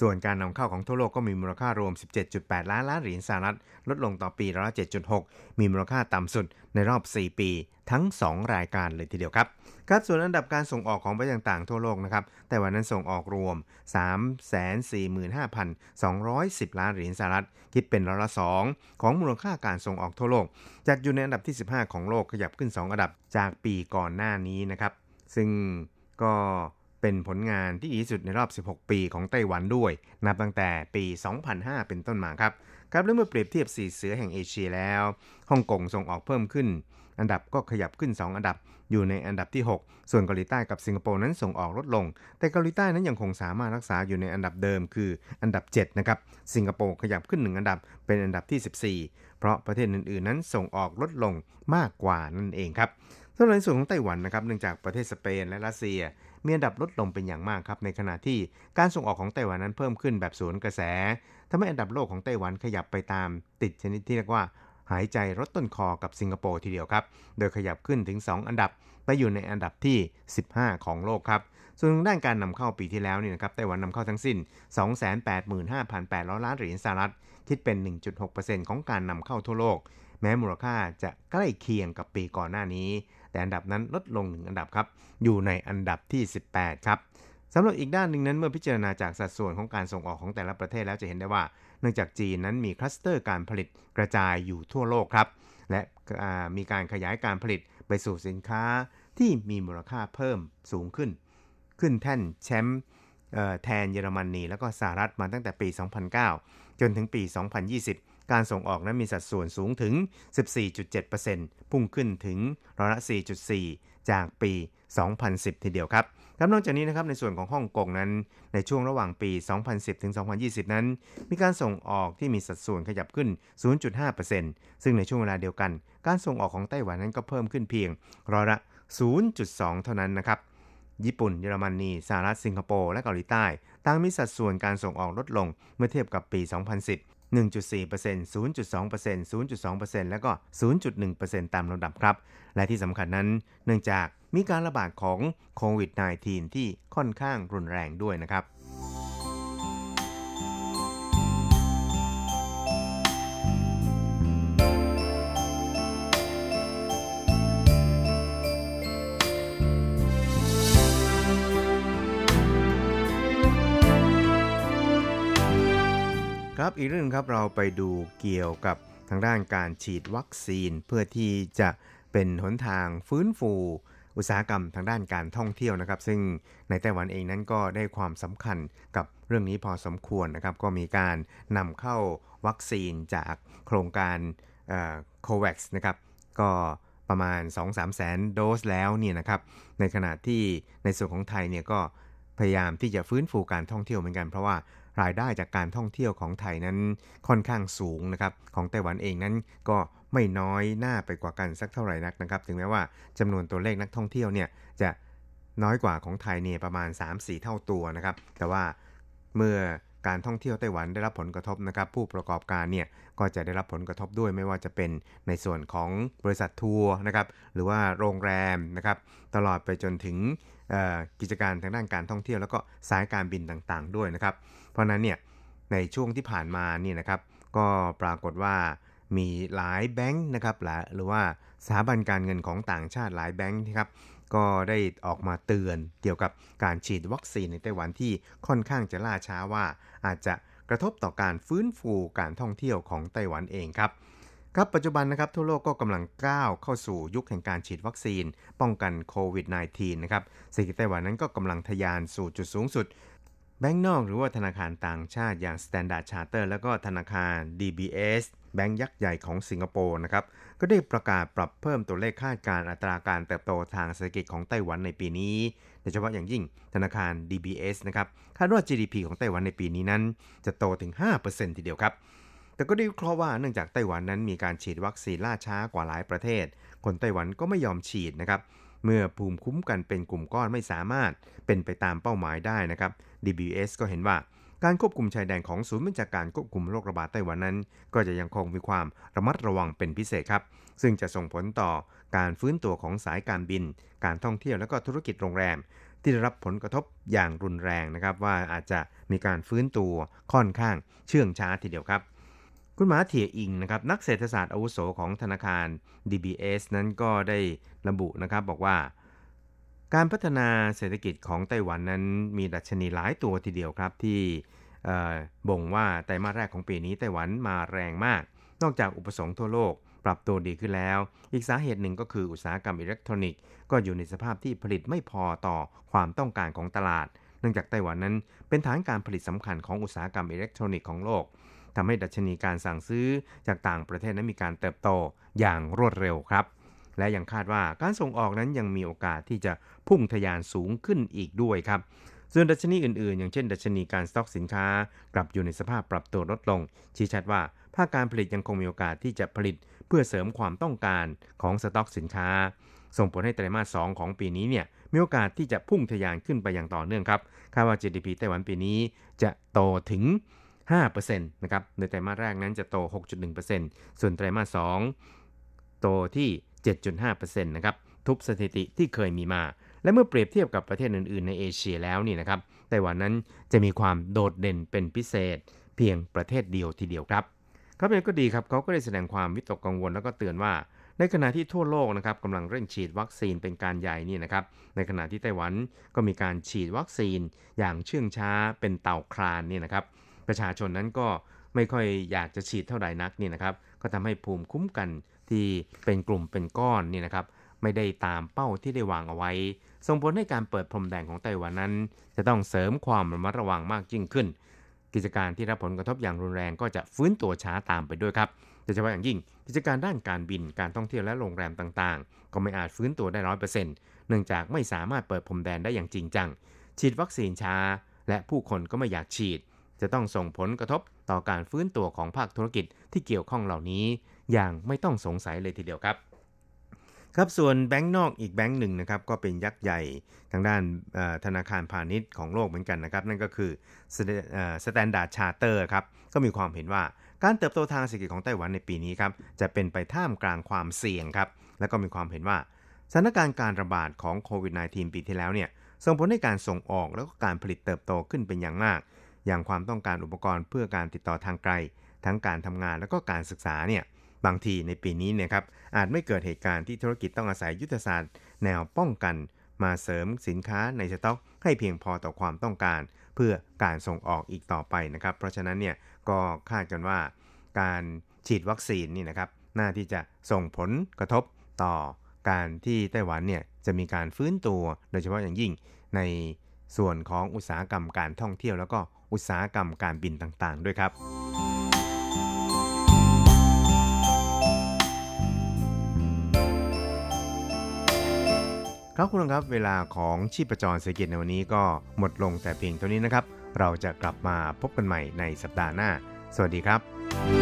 ส่วนการนำเข้าของทั่วโลกก็มีมูลค่ารวม 17.8 ล้านล้านเหรียญสหรัฐ ลดลงต่อปีร้อยละ7.6 มีมูลค่าต่ำสุดในรอบ 4 ปี ทั้ง 2 รายการเลยทีเดียวครับครับส่วนอันดับการส่งออกของประเทศต่างๆทั่วโลกนะครับแต่วันนั้นส่งออกรวม 345,210 ล้านเหรียญสหรัฐ คิดเป็นร้อยละ 2 ของมูลค่าการส่งออกทั่วโลก จัดอยู่ในอันดับที่ 15 ของโลกขยับขึ้น 2 อันดับจากปีก่อนหน้านี้นะครับซึ่งก็ เป็นผลงานที่ดีที่สุดในรอบ 16 ปีของไต้หวันด้วย นับตั้งแต่ปี 2005 เป็นต้นมาครับครับและเมื่อเปรียบเทียบสีเสือแห่งเอเชียแล้วฮ่องกงส่งออกเพิ่มขึ้น อันดับก็ขยับขึ้น 2 อันดับ อยู่ในอันดับที่ 6 ส่วนเกาหลีใต้กับสิงคโปร์นั้นส่งออกลดลง แต่เกาหลีใต้นั้นยังคงสามารถรักษาอยู่ในอันดับเดิมคืออันดับ 7 นะครับ สิงคโปร์ขยับขึ้น 1 อันดับเป็นอันดับที่ 14 เพราะประเทศอื่นๆ นั้นส่งออกลดลงมากกว่านั่นเองครับสำหรับในส่วนของไต้หวันนะครับเนื่องจากประเทศสเปนและรัสเซีย มีอันดับลดลงเป็นอย่างมากครับในขณะที่การส่งออกของไต้หวันนั้นเพิ่มขึ้นแบบสวนกระแสทำให้อันดับโลกของไต้หวันขยับไปตาม ติดชนิดที่เรียกว่า หายใจรถต้นคอกับสิงคโปร์ทีเดียวครับ โดยขยับขึ้นถึง 2 อันดับไปอยู่ในอันดับที่ 15 ของโลกครับส่วนด้านการนำเข้าปีที่แล้วนี่นะครับไต้หวันนำเข้าทั้งสิ้น 285,800 ล้านเหรียญสหรัฐ คิดเป็น 1.6%ของการนำเข้าทั่วโลก แม้มูลค่าจะใกล้เคียงกับปีก่อนหน้านี้ แต่อันดับนั้นลดลงหนึ่งอันดับครับ อยู่ในอันดับที่ 18 ครับสำหรับอีกด้านหนึ่งนั้นเมื่อพิจารณาจากสัดส่วนของการส่งออกของแต่ละประเทศแล้วจะเห็นได้ว่า เนื่องจากจีนนั้นมีคลัสเตอร์การผลิตกระจายอยู่ทั่วโลกครับ และมีการขยายการผลิตไปสู่สินค้าที่มีมูลค่าเพิ่มสูงขึ้น ขึ้นแท่นแชมป์แทนเยอรมนีแล้วก็สหรัฐมาตั้งแต่ปี 2009 จนถึงปี 2020 การส่งออกนั้นมีสัดส่วนสูงถึง 14.7%พุ่งขึ้นถึงร้อยละ 4.4 จากปี 2010 ทีเดียวครับครับนอกจากนี้นะครับในส่วนของฮ่องกงนั้น ในช่วงระหว่างปี 2010 ถึง 2020 นั้น มีการส่งออกที่มีสัดส่วนขยับขึ้น 0.5%ซึ่งในช่วงเวลาเดียวกัน การส่งออกของไต้หวันนั้นก็เพิ่มขึ้นเพียงร้อยละ 0.2 เท่านั้นนะครับ ญี่ปุ่น เยอรมนีสหรัฐสิงคโปร์ และเกาหลีใต้ ต่างมีสัดส่วนการส่งออกลดลงเมื่อเทียบกับปี 2010 1.4% 0.2% 0.2%แล้วก็ 0.1%ตามลำดับครับ และที่สำคัญนั้น เนื่องจากมีการระบาดของโควิด -19 ที่ค่อนข้างรุนแรงด้วยนะครับ ครับอีกเรื่องครับเราไปดูเกี่ยวกับทางด้านการฉีดวัคซีน เพื่อที่จะเป็นหนทางฟื้นฟูอุตสาหกรรมทางด้านการท่องเที่ยวนะครับ ซึ่งในไต้หวันเองนั้นก็ได้ความสำคัญกับเรื่องนี้พอสมควรนะครับ ก็มีการนำเข้าวัคซีนจากโครงการโควัคนะครับ ก็ประมาณ 2-3 แสนโดสแล้วเนี่ยนะครับ ในขณะที่ในส่วนของไทยเนี่ยก็พยายามที่จะฟื้นฟูการท่องเที่ยวเหมือนกันเพราะว่า รายได้จากการท่องเที่ยวของไทยนั้นค่อนข้างสูงนะครับของไต้หวันเองนั้นก็ไม่น้อยหน้าไปกว่ากันสักเท่าไหร่นักนะครับ ถึงแม้ว่าจำนวนตัวเลขนักท่องเที่ยวเนี่ยจะน้อยกว่าของไทยเนี่ยประมาณ 3-4 เท่าตัวนะครับ แต่ว่าเมื่อการท่องเที่ยวไต้หวันได้รับผลกระทบนะครับ ผู้ประกอบการเนี่ยก็จะได้รับผลกระทบด้วยไม่ว่าจะเป็นในส่วนของบริษัททัวร์นะครับ หรือว่าโรงแรมนะครับ ตลอดไปจนถึงกิจการทางด้านการท่องเที่ยว แล้วก็สายการบินต่างๆ ด้วยนะครับ เพราะนั้นเนี่ยในช่วงที่ผ่านมานี่นะครับก็ปรากฏว่ามีหลายแบงค์นะครับหรือว่าสถาบันการเงินของต่างชาติหลายแบงค์นะครับก็ได้ออกมาเตือนเกี่ยวกับการฉีดวัคซีนในไต้หวันที่ค่อนข้างจะล่าช้าว่า อาจจะกระทบต่อการฟื้นฟูการท่องเที่ยวของไต้หวันเองครับครับปัจจุบันนะครับทั่วโลกก็กำลังก้าวเข้าสู่ยุคแห่งการฉีดวัคซีน ป้องกันโควิด -19 นะครับเศรษฐกิจไต้หวันนั้นก็กำลังทะยานสู่จุดสูงสุด แบงก์นอกหรือว่าธนาคารต่างชาติอย่าง Standard Charter แล้วก็ธนาคาร DBS แบงก์ยักษ์ใหญ่ของสิงคโปร์นะครับก็ได้ประกาศปรับเพิ่มตัวเลขคาดการอัตราการเติบโตทางเศรษฐกิจของไต้หวันในปีนี้โดยเฉพาะอย่างยิ่งธนาคาร DBS นะครับคาดว่า GDP ของไต้หวันในปีนี้นั้น จะโตถึง 5%ทีเดียวครับ แต่ก็ได้วิเคราะห์ว่าเนื่องจากไต้หวันนั้นมีการฉีดวัคซีนล่าช้ากว่าหลายประเทศ คนไต้หวันก็ไม่ยอมฉีดนะครับเมื่อภูมิคุ้มกันเป็นกลุ่มก้อนไม่สามารถเป็นไปตามเป้าหมายได้นะครับ DBS ก็เห็นว่าการควบคุมชายแดนของศูนย์บัญชาการควบคุมโรคระบาดไต้หวันนั้น ก็จะยังคงมีความระมัดระวังเป็นพิเศษครับ ซึ่งจะส่งผลต่อการฟื้นตัวของสายการบิน การท่องเที่ยวและก็ธุรกิจโรงแรม ที่ได้รับผลกระทบอย่างรุนแรงนะครับ ว่าอาจจะมีการฟื้นตัวค่อนข้างเชื่องช้าทีเดียวครับ คุณหมาเถียอิงนะครับนักเศรษฐศาสตร์อาวุโสของธนาคาร DBS นั้นก็ได้ระบุนะครับบอกว่า การพัฒนาเศรษฐกิจของไต้หวันนั้นมีดัชนีหลายตัวทีเดียวครับที่บ่งว่าไตรมาสแรกของปีนี้ไต้หวันมาแรงมาก นอกจากอุปสงค์ทั่วโลกปรับตัวดีขึ้นแล้ว อีกสาเหตุหนึ่งก็คืออุตสาหกรรมอิเล็กทรอนิกส์ก็อยู่ในสภาพที่ผลิตไม่พอต่อความต้องการของตลาด เนื่องจากไต้หวันนั้นเป็นฐานการผลิตสำคัญของอุตสาหกรรมอิเล็กทรอนิกส์ของโลกทำให้ดัชนีการสั่งซื้อจากต่างประเทศนั้นมีการเติบโตอย่างรวดเร็วครับ และยังคาดว่าการส่งออกนั้นยังมีโอกาสที่จะพุ่งทะยานสูงขึ้นอีกด้วยครับส่วนดัชนีอื่นๆ อย่างเช่น ดัชนีการสต็อกสินค้ากลับอยู่ในสภาพปรับตัวลดลง ชี้ชัดว่าภาคการผลิตยังคงมีโอกาสที่จะผลิตเพื่อเสริมความต้องการของสต็อกสินค้า ส่งผลให้ไตรมาส 2 ของปีนี้เนี่ยมีโอกาสที่จะพุ่งทะยานขึ้นไปอย่างต่อเนื่องครับคาดว่า GDP ไต้หวันปีนี้จะโตถึง 5%นะครับในไตรมาสแรกนั้นจะโต 6.1%ส่วนไตรมาส 2 โตที่ 7.5%นะครับทุบสถิติที่เคยมีมา และเมื่อเปรียบเทียบกับประเทศอื่น ๆ ในเอเชียแล้วนี่นะครับไต้หวันนั้นจะมีความโดดเด่นเป็นพิเศษ เพียงประเทศเดียวทีเดียวครับครับเองก็ดีครับเขาก็ได้แสดงความวิตกกังวลแล้วก็เตือนว่า ในขณะที่ทั่วโลกนะครับกำลังเร่งฉีดวัคซีนเป็นการใหญ่นี่นะครับในขณะที่ไต้หวันก็มีการฉีดวัคซีนอย่างเชื่องช้าเป็นเต่าคลานนี่นะครับประชาชนนั้นก็ไม่ค่อยอยากจะฉีดเท่าไหร่นักนี่นะครับก็ทำให้ภูมิคุ้มกัน ที่เป็นกลุ่มเป็นก้อนนี่นะครับไม่ได้ตามเป้าที่ได้วางเอาไว้ ส่งผลให้การเปิดพรมแดงของไต้หวันนั้น จะต้องเสริมความระมัดระวังมากยิ่งขึ้น กิจการที่รับผลกระทบอย่างรุนแรงก็จะฟื้นตัวช้าตามไปด้วยครับโดยเฉพาะอย่างยิ่งกิจการด้านการบินการท่องเที่ยวและโรงแรมต่างๆ ก็ไม่อาจฟื้นตัวได้ร้อยเปอร์เซ็นต์เนื่องจากไม่สามารถเปิดพรมแดนได้อย่างจริงจัง ฉีดวัคซีนช้า และผู้คนก็ไม่อยากฉีด จะต้องส่งผลกระทบต่อการฟื้นตัวของภาคธุรกิจที่เกี่ยวข้องเหล่านี้ อย่างไม่ต้องสงสัยเลยทีเดียวครับ ครับส่วนแบงก์นอกอีกแบงก์หนึ่งนะครับก็เป็นยักษ์ใหญ่ทางด้านธนาคารพาณิชย์ของโลกเหมือนกันนะครับ นั่นก็คือ Standard Chartered ครับก็มีความเห็นว่าการเติบโตทางเศรษฐกิจของไต้หวันในปีนี้ครับจะเป็นไปท่ามกลางความเสี่ยงครับและก็มีความเห็นว่าสถานการณ์การระบาดของโควิด -19 ปีที่แล้วเนี่ยส่งผลให้การส่งออกแล้วก็การผลิตเติบโตขึ้นเป็นอย่างมาก อย่างความต้องการอุปกรณ์เพื่อการติดต่อทางไกล ทั้งการทำงานแล้วก็การศึกษาเนี่ย บางทีในปีนี้เนี่ยครับอาจไม่เกิดเหตุการณ์ที่ธุรกิจต้องอาศัยยุทธศาสตร์ แนวป้องกันมาเสริมสินค้าในสต็อก ให้เพียงพอต่อความต้องการ เพื่อการส่งออกอีกต่อไปนะครับ เพราะฉะนั้นเนี่ยก็คาดกันว่า การฉีดวัคซีนนี่นะครับน่าที่จะส่งผลกระทบต่อการที่ไต้หวันเนี่ยจะมีการฟื้นตัวโดยเฉพาะอย่างยิ่งในส่วนของอุตสาหกรรมการท่องเที่ยว แล้วก็อุตสาหกรรมการบินต่างๆ ด้วยครับ ครับคุณครับเวลาของชีพจรเศรษฐกิจในวันนี้ก็หมดลงแต่เพียงเท่านี้นะครับ เราจะกลับมาพบกันใหม่ในสัปดาห์หน้า สวัสดีครับ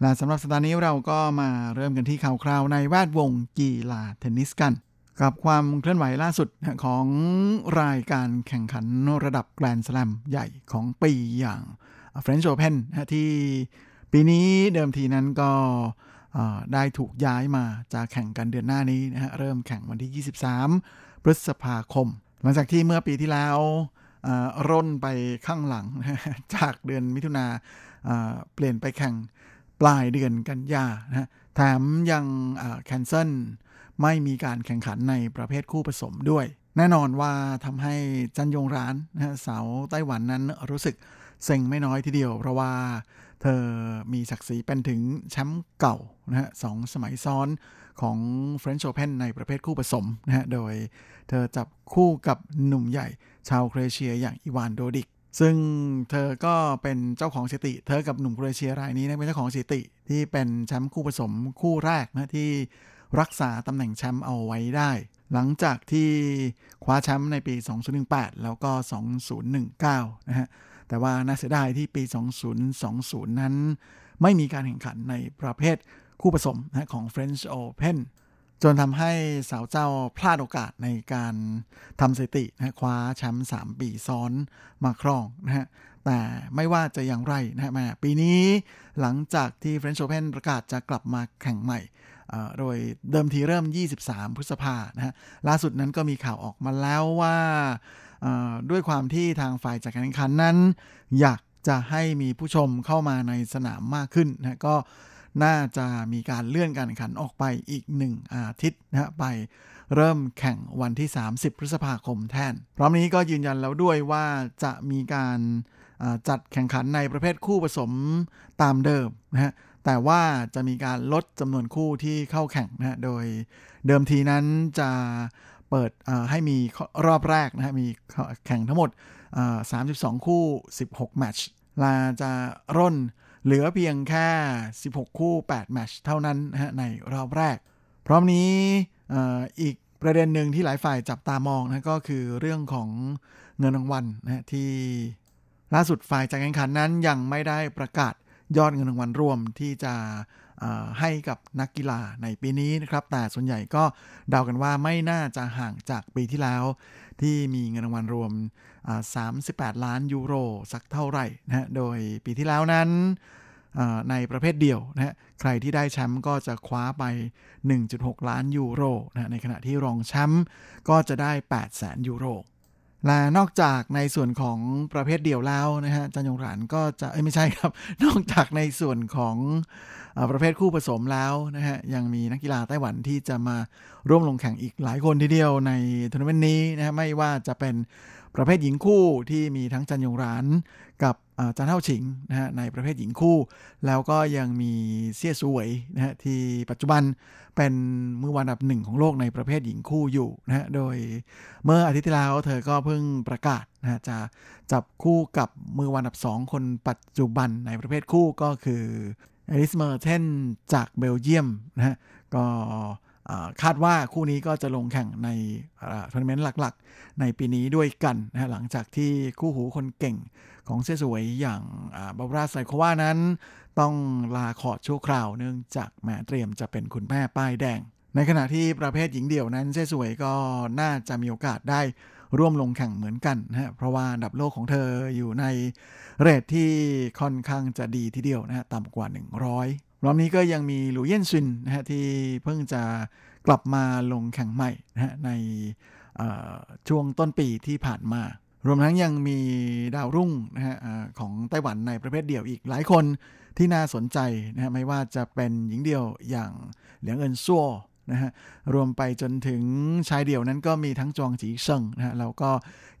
และสำหรับสัปดาห์นี้เราก็มาเริ่มกันที่ข่าวคราวในแวดวงกีฬาเทนนิสกัน กับความเคลื่อนไหวล่าสุดของรายการแข่งขันระดับแกรนด์สแลมใหญ่ของปีอย่าง French Open นที่ปีนี้เดิมทีนั้นก็ได้ถูกย้ายมาจะแข่งกันเดือนหน้านี้นะฮะเริ่มแข่งวันที่ 23 พฤษภาคม หลังจากที่เมื่อปีที่แล้วร่นไปข้างหลัง จากเดือนมิถุนาเปลี่ยนไปแข่ง ปลายเดือนกันยานะฮะแถมยังแคนเซิลไม่มีการแข่งขันในประเภทคู่ผสมด้วย แน่นอนว่าทำให้จันยงร้านนะฮะสาวไต้หวันนั้นรู้สึกเซ็งไม่น้อยทีเดียว เพราะว่าเธอมีศักดิ์ศรีเป็นถึงแชมป์เก่านะฮะสองสมัยซ้อนของ French Open ในประเภทคู่ผสมนะฮะโดยเธอจับคู่กับหนุ่มใหญ่ชาวโครเอเชียอย่างอีวานโดดิก ซึ่งเธอก็เป็นเจ้าของสถิติ เธอกับหนุ่มโครเอเชียรายนี้นะเป็นเจ้าของสถิติที่เป็นแชมป์คู่ผสมคู่แรกนะที่รักษาตำแหน่งแชมป์เอาไว้ได้ หลังจากที่คว้าแชมป์ในปี 2018 แล้วก็ 2019 นะฮะ แต่ว่าน่าเสียดายที่ปี 2020 นั้น ไม่มีการแข่งขันในประเภทคู่ผสมนะของ French Open จนทำให้สาวเจ้าพลาดโอกาสในการทำสถิตินะคว้าแชมป์3 ปีซ้อนมาครองนะฮะแต่ไม่ว่าจะอย่างไรนะฮะปีนี้หลังจากที่ French Open ประกาศจะกลับมาแข่งใหม่โดยเดิมทีเริ่ม 23 พฤษภานะฮะล่าสุดนั้นก็มีข่าวออกมาแล้วว่าด้วยความที่ทางฝ่ายจัดการแข่งขันนั้น อยากจะให้มีผู้ชมเข้ามาในสนามมากขึ้นนะก็ น่าจะมีการเลื่อนการแข่งขันออกไปอีกหนึ่งอาทิตย์นะไปเริ่มแข่งวันที่ 30 พฤษภาคมแทน พร้อมนี้ก็ยืนยันแล้วด้วยว่าจะมีการจัดแข่งขันในประเภทคู่ผสมตามเดิมนะฮะแต่ว่าจะมีการลดจำนวนคู่ที่เข้าแข่งนะฮะโดยเดิมทีนั้นจะเปิดให้มีรอบแรกนะฮะมีแข่งทั้งหมด 32 คู่ 16 แมตช์ลาจะร่น เหลือเพียงแค่ 16 คู่ 8 แมตช์เท่านั้นนะฮะในรอบแรก พร้อมนี้อีกประเด็นหนึ่งที่หลายฝ่ายจับตามองนะก็คือเรื่องของเงินรางวัลนะฮะที่ล่าสุดฝ่ายจัดกรแข่งขันนั้นยังไม่ได้ประกาศยอดเงินรางวัลรวมที่จะให้กับนักกีฬาในปีนี้นะครับ แต่ส่วนใหญ่ก็เดากันว่าไม่น่าจะห่างจากปีที่แล้ว ที่มีเงินรางวัลรวม 38 ล้านยูโร สักเท่าไหร่นะฮะโดยปีที่แล้วนั้นในประเภทเดียวนะฮะใครที่ได้แชมป์ก็จะคว้าไป 1.6 ล้านยูโรนะฮะในขณะที่รองแชมป์ก็จะได้8แสนยูโร และนอกจากในส่วนของประเภทเดี่ยวแล้วนะฮะจันยงหรานก็จะเอ้ยไม่ใช่ครับ นอกจากในส่วนของอประเภทคู่ผสมแล้วนะฮะยังมีนักกีฬาไต้หวันที่จะมาร่วมลงแข่งอีกหลายคนทีเดียวในทัวร์นาเมนต์นี้นะฮะไม่ว่าจะเป็น ประเภทหญิงคู่ที่มีทั้งจันยงรานกับจันเท่าฉิงนะฮะในประเภทหญิงคู่ แล้วก็ยังมีเซี่ยสวยนะฮะที่ปัจจุบันเป็นมือวันอันดับหนึ่งของโลกในประเภทหญิงคู่อยู่นะฮะโดยเมื่ออาทิตย์ที่แล้วเธอก็เพิ่งประกาศนะฮะจะจับคู่กับมือวางอันดับสองคนปัจจุบันในประเภทคู่ก็คือเอลิสเมอร์เทนจากเบลเยียมนะฮะก็ คาดว่าคู่นี้ก็จะลงแข่งในทัวร์นาเมนต์หลักๆ ในปีนี้ด้วยกันนะฮะหลังจากที่คู่หูคนเก่งของเซี่ยซูเวยอย่างบาร์โบราสตรีโควานั้น ต้องลาคอร์ทชั่วคราวเนื่องจากแหมเตรียมจะเป็นคุณแม่ป้ายแดง ในขณะที่ประเภทหญิงเดี่ยวนั้นเซี่ยซูเวยก็น่าจะมีโอกาสได้ร่วมลงแข่งเหมือนกันนะฮะเพราะว่าอันดับโลกของเธออยู่ในเรทที่ค่อนข้างจะดีทีเดียวนะฮะต่ำกว่า 100 รอบนี้ก็ยังมีหลูเย่นซินนะฮะที่เพิ่งจะกลับมาลงแข่งใหม่นะฮะในช่วงต้นปีที่ผ่านมา รวมทั้งยังมีดาวรุ่งนะฮะของไต้หวันในประเภทเดี่ยวอีกหลายคนที่น่าสนใจนะฮะไม่ว่าจะเป็นหญิงเดี่ยวอย่างเหลียงเอินซัวนะฮะรวมไปจนถึงชายเดี่ยวนั้นก็มีทั้งจวงจีเซิงนะฮะแล้วก็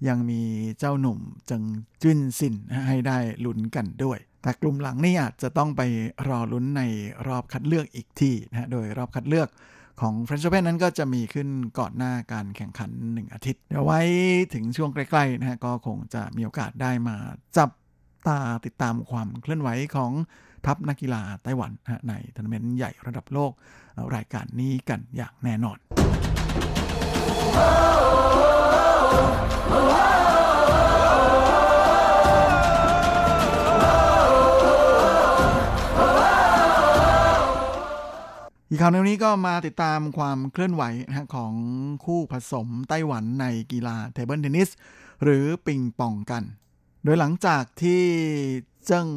ยังมีเจ้าหนุ่มจิงจุนซินนะะให้ได้ลุ้นกันด้วย แต่กลุ่มหลังนี่อาจจะต้องไปรอลุ้นในรอบคัดเลือกอีกทีนะฮะโดยรอบคัดเลือกของ French Open นั้นก็จะมีขึ้นก่อนหน้าการแข่งขัน 1 อาทิตย์ เดี๋ยวไว้ถึงช่วงใกล้ๆนะฮะก็คงจะมีโอกาสได้มาจับตาติดตามความเคลื่อนไหวของทัพนักกีฬาไต้หวันนะในทัวร์นาเมนต์ใหญ่ระดับโลก รายการนี้กันอย่างแน่นอน อีกข่าวหนึงนี้ก็มาติดตามความเคลื่อนไหวนะของคู่ผสมไต้หวันในกีฬา table tennis หรือปิงปองกัน โดยหลังจากที่เจิ้ง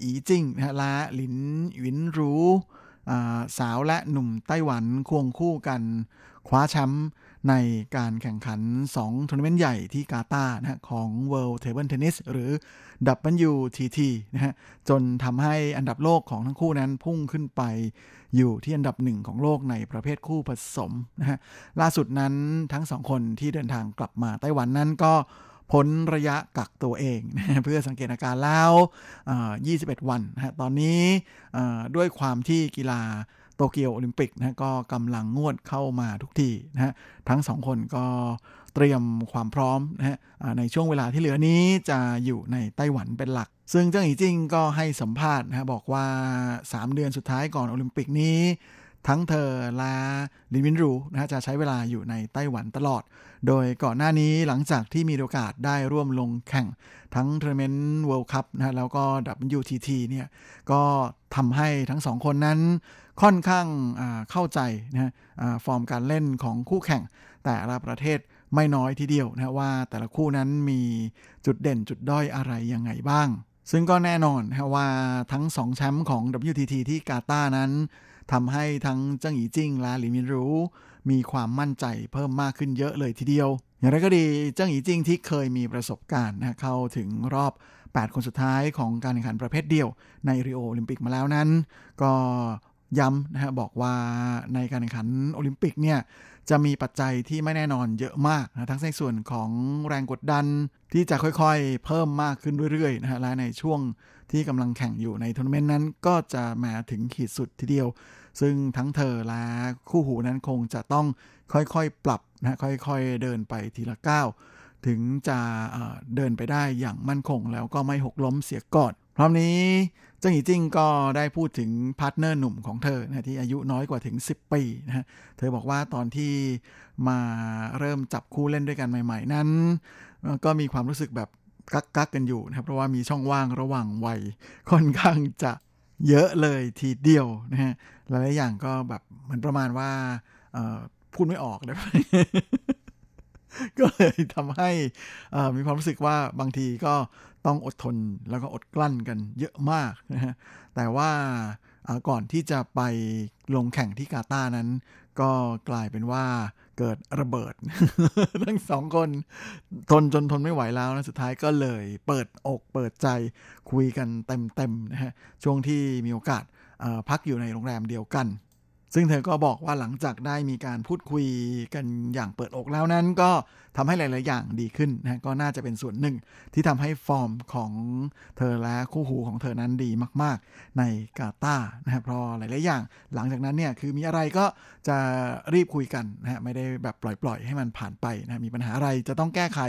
อีจิ้งนะและหลินหวินหรูสาวและหนุ่มไต้หวันควงคู่กัน คว้าแชมป์ ในการแข่งขัน 2 ทัวร์นาเมนต์ใหญ่ที่กาตาร์นะฮะของ World Table Tennis หรือ WTT นะฮะจนทำให้อันดับโลกของทั้งคู่นั้นพุ่งขึ้นไปอยู่ที่อันดับหนึ่งของโลกในประเภทคู่ผสมนะฮะล่าสุดนั้นทั้งสองคนที่เดินทางกลับมาไต้หวันนั้นก็พ้นระยะกักตัวเองนะเพื่อสังเกตอาการแล้ว 21 วันนะฮะตอนนี้ด้วยความที่กีฬา โตเกียวโอลิมปิกนะก็กำลังงวดเข้ามาทุกทีนะฮะทั้งสองคนก็เตรียมความพร้อมนะฮะในช่วงเวลาที่เหลือนี้จะอยู่ในไต้หวันเป็นหลัก ซึ่งเจ้าหญิงจิ้งก็ให้สัมภาษณ์นะฮะบอกว่า 3 เดือนสุดท้ายก่อนโอลิมปิกนี้ทั้งเธอและหลินหวินหรูนะฮะจะใช้เวลาอยู่ในไต้หวันตลอด โดยก่อนหน้านี้หลังจากที่มีโอกาสได้ร่วมลงแข่งทั้งทัวร์นาเมนต์ World Cup นะฮะแล้วก็ WTT เนี่ยก็ทำให้ทั้งสองคนนั้น ค่อนข้างเข้าใจนะฮะฟอร์มการเล่นของคู่แข่งแต่ละประเทศไม่น้อยทีเดียวนะว่าแต่ละคู่นั้นมีจุดเด่นจุดด้อยอะไรยังไงบ้าง ซึ่งก็แน่นอนนะว่าทั้ง2แชมป์ของ WTT ที่กาตาร์นั้นทำให้ทั้งเจิ้งอีจิ้งและหลินหวินหรู มีความมั่นใจเพิ่มมากขึ้นเยอะเลยทีเดียว อย่างไรก็ดีเจิ้งอีจิ้งที่เคยมีประสบการณ์นะเข้าถึงรอบ 8 คนสุดท้ายของการแข่งขันประเภทเดี่ยวในริโอโอลิมปิกมาแล้วนั้น ก็ ย้ำนะฮะบอกว่าในการแข่งขันโอลิมปิกเนี่ยจะมีปัจจัยที่ไม่แน่นอนเยอะมากนะทั้งในส่วนของแรงกดดันที่จะค่อยๆ เพิ่มมากขึ้นเรื่อยๆนะฮะและในช่วงที่กำลังแข่งอยู่ในทัวร์นาเมนต์นั้น ก็จะมาถึงขีดสุดทีเดียว ซึ่งทั้งเธอและคู่หูนั้นคงจะต้องค่อยๆ ปรับนะค่อยๆ เดินไปทีละก้าวถึงจะเดินไปได้อย่างมั่นคงแล้วก็ไม่หกล้มเสียก่อน พร้อมนี้เจิ้งอีจิ้งก็ได้พูดถึง partner หนุ่มของเธอนะที่อายุน้อยกว่าถึง 10 ปีนะฮะเธอบอกว่าตอนที่มาเริ่มจับคู่เล่นด้วยกันใหม่ ๆ นั้น ก็มีความรู้สึกแบบกักกักกันอยู่นะครับเพราะว่ามีช่องว่างระหว่างวัยค่อนข้างจะเยอะเลยทีเดียวนะฮะหลายๆอย่างก็แบบเหมือนประมาณว่าพูดไม่ออกนะก็เลยทำให้มีความรู้สึกว่าบางทีก็ ต้องอดทนแล้วก็อดกลั้นกันเยอะมากนะฮะแต่ว่าก่อนที่จะไปลงแข่งที่กาตานั้น ก็กลายเป็นว่าเกิดระเบิด ทั้งสองคนทนจนทนไม่ไหวแล้วนะสุดท้ายก็เลยเปิดอกเปิดใจคุยกันเต็มๆนะฮะช่วงที่มีโอกาสพักอยู่ในโรงแรมเดียวกัน ซึ่งเธอก็บอกว่าหลังจากได้มีการพูดคุยกันอย่างเปิดอกแล้วนั้น ก็ทำให้หลาย ๆ อย่างดีขึ้นนะก็น่าจะเป็นส่วนหนึ่ง ที่ทำให้ฟอร์มของเธอและคู่หูของเธอนั้นดีมาก ๆ ในกาตาร์นะครับเพราะหลาย ๆ อย่าง หลังจากนั้นเนี่ยคือมีอะไรก็จะรีบคุยกันนะฮะไม่ได้แบบปล่อย ๆ ให้มันผ่านไปนะมีปัญหาอะไรจะต้องแก้ไข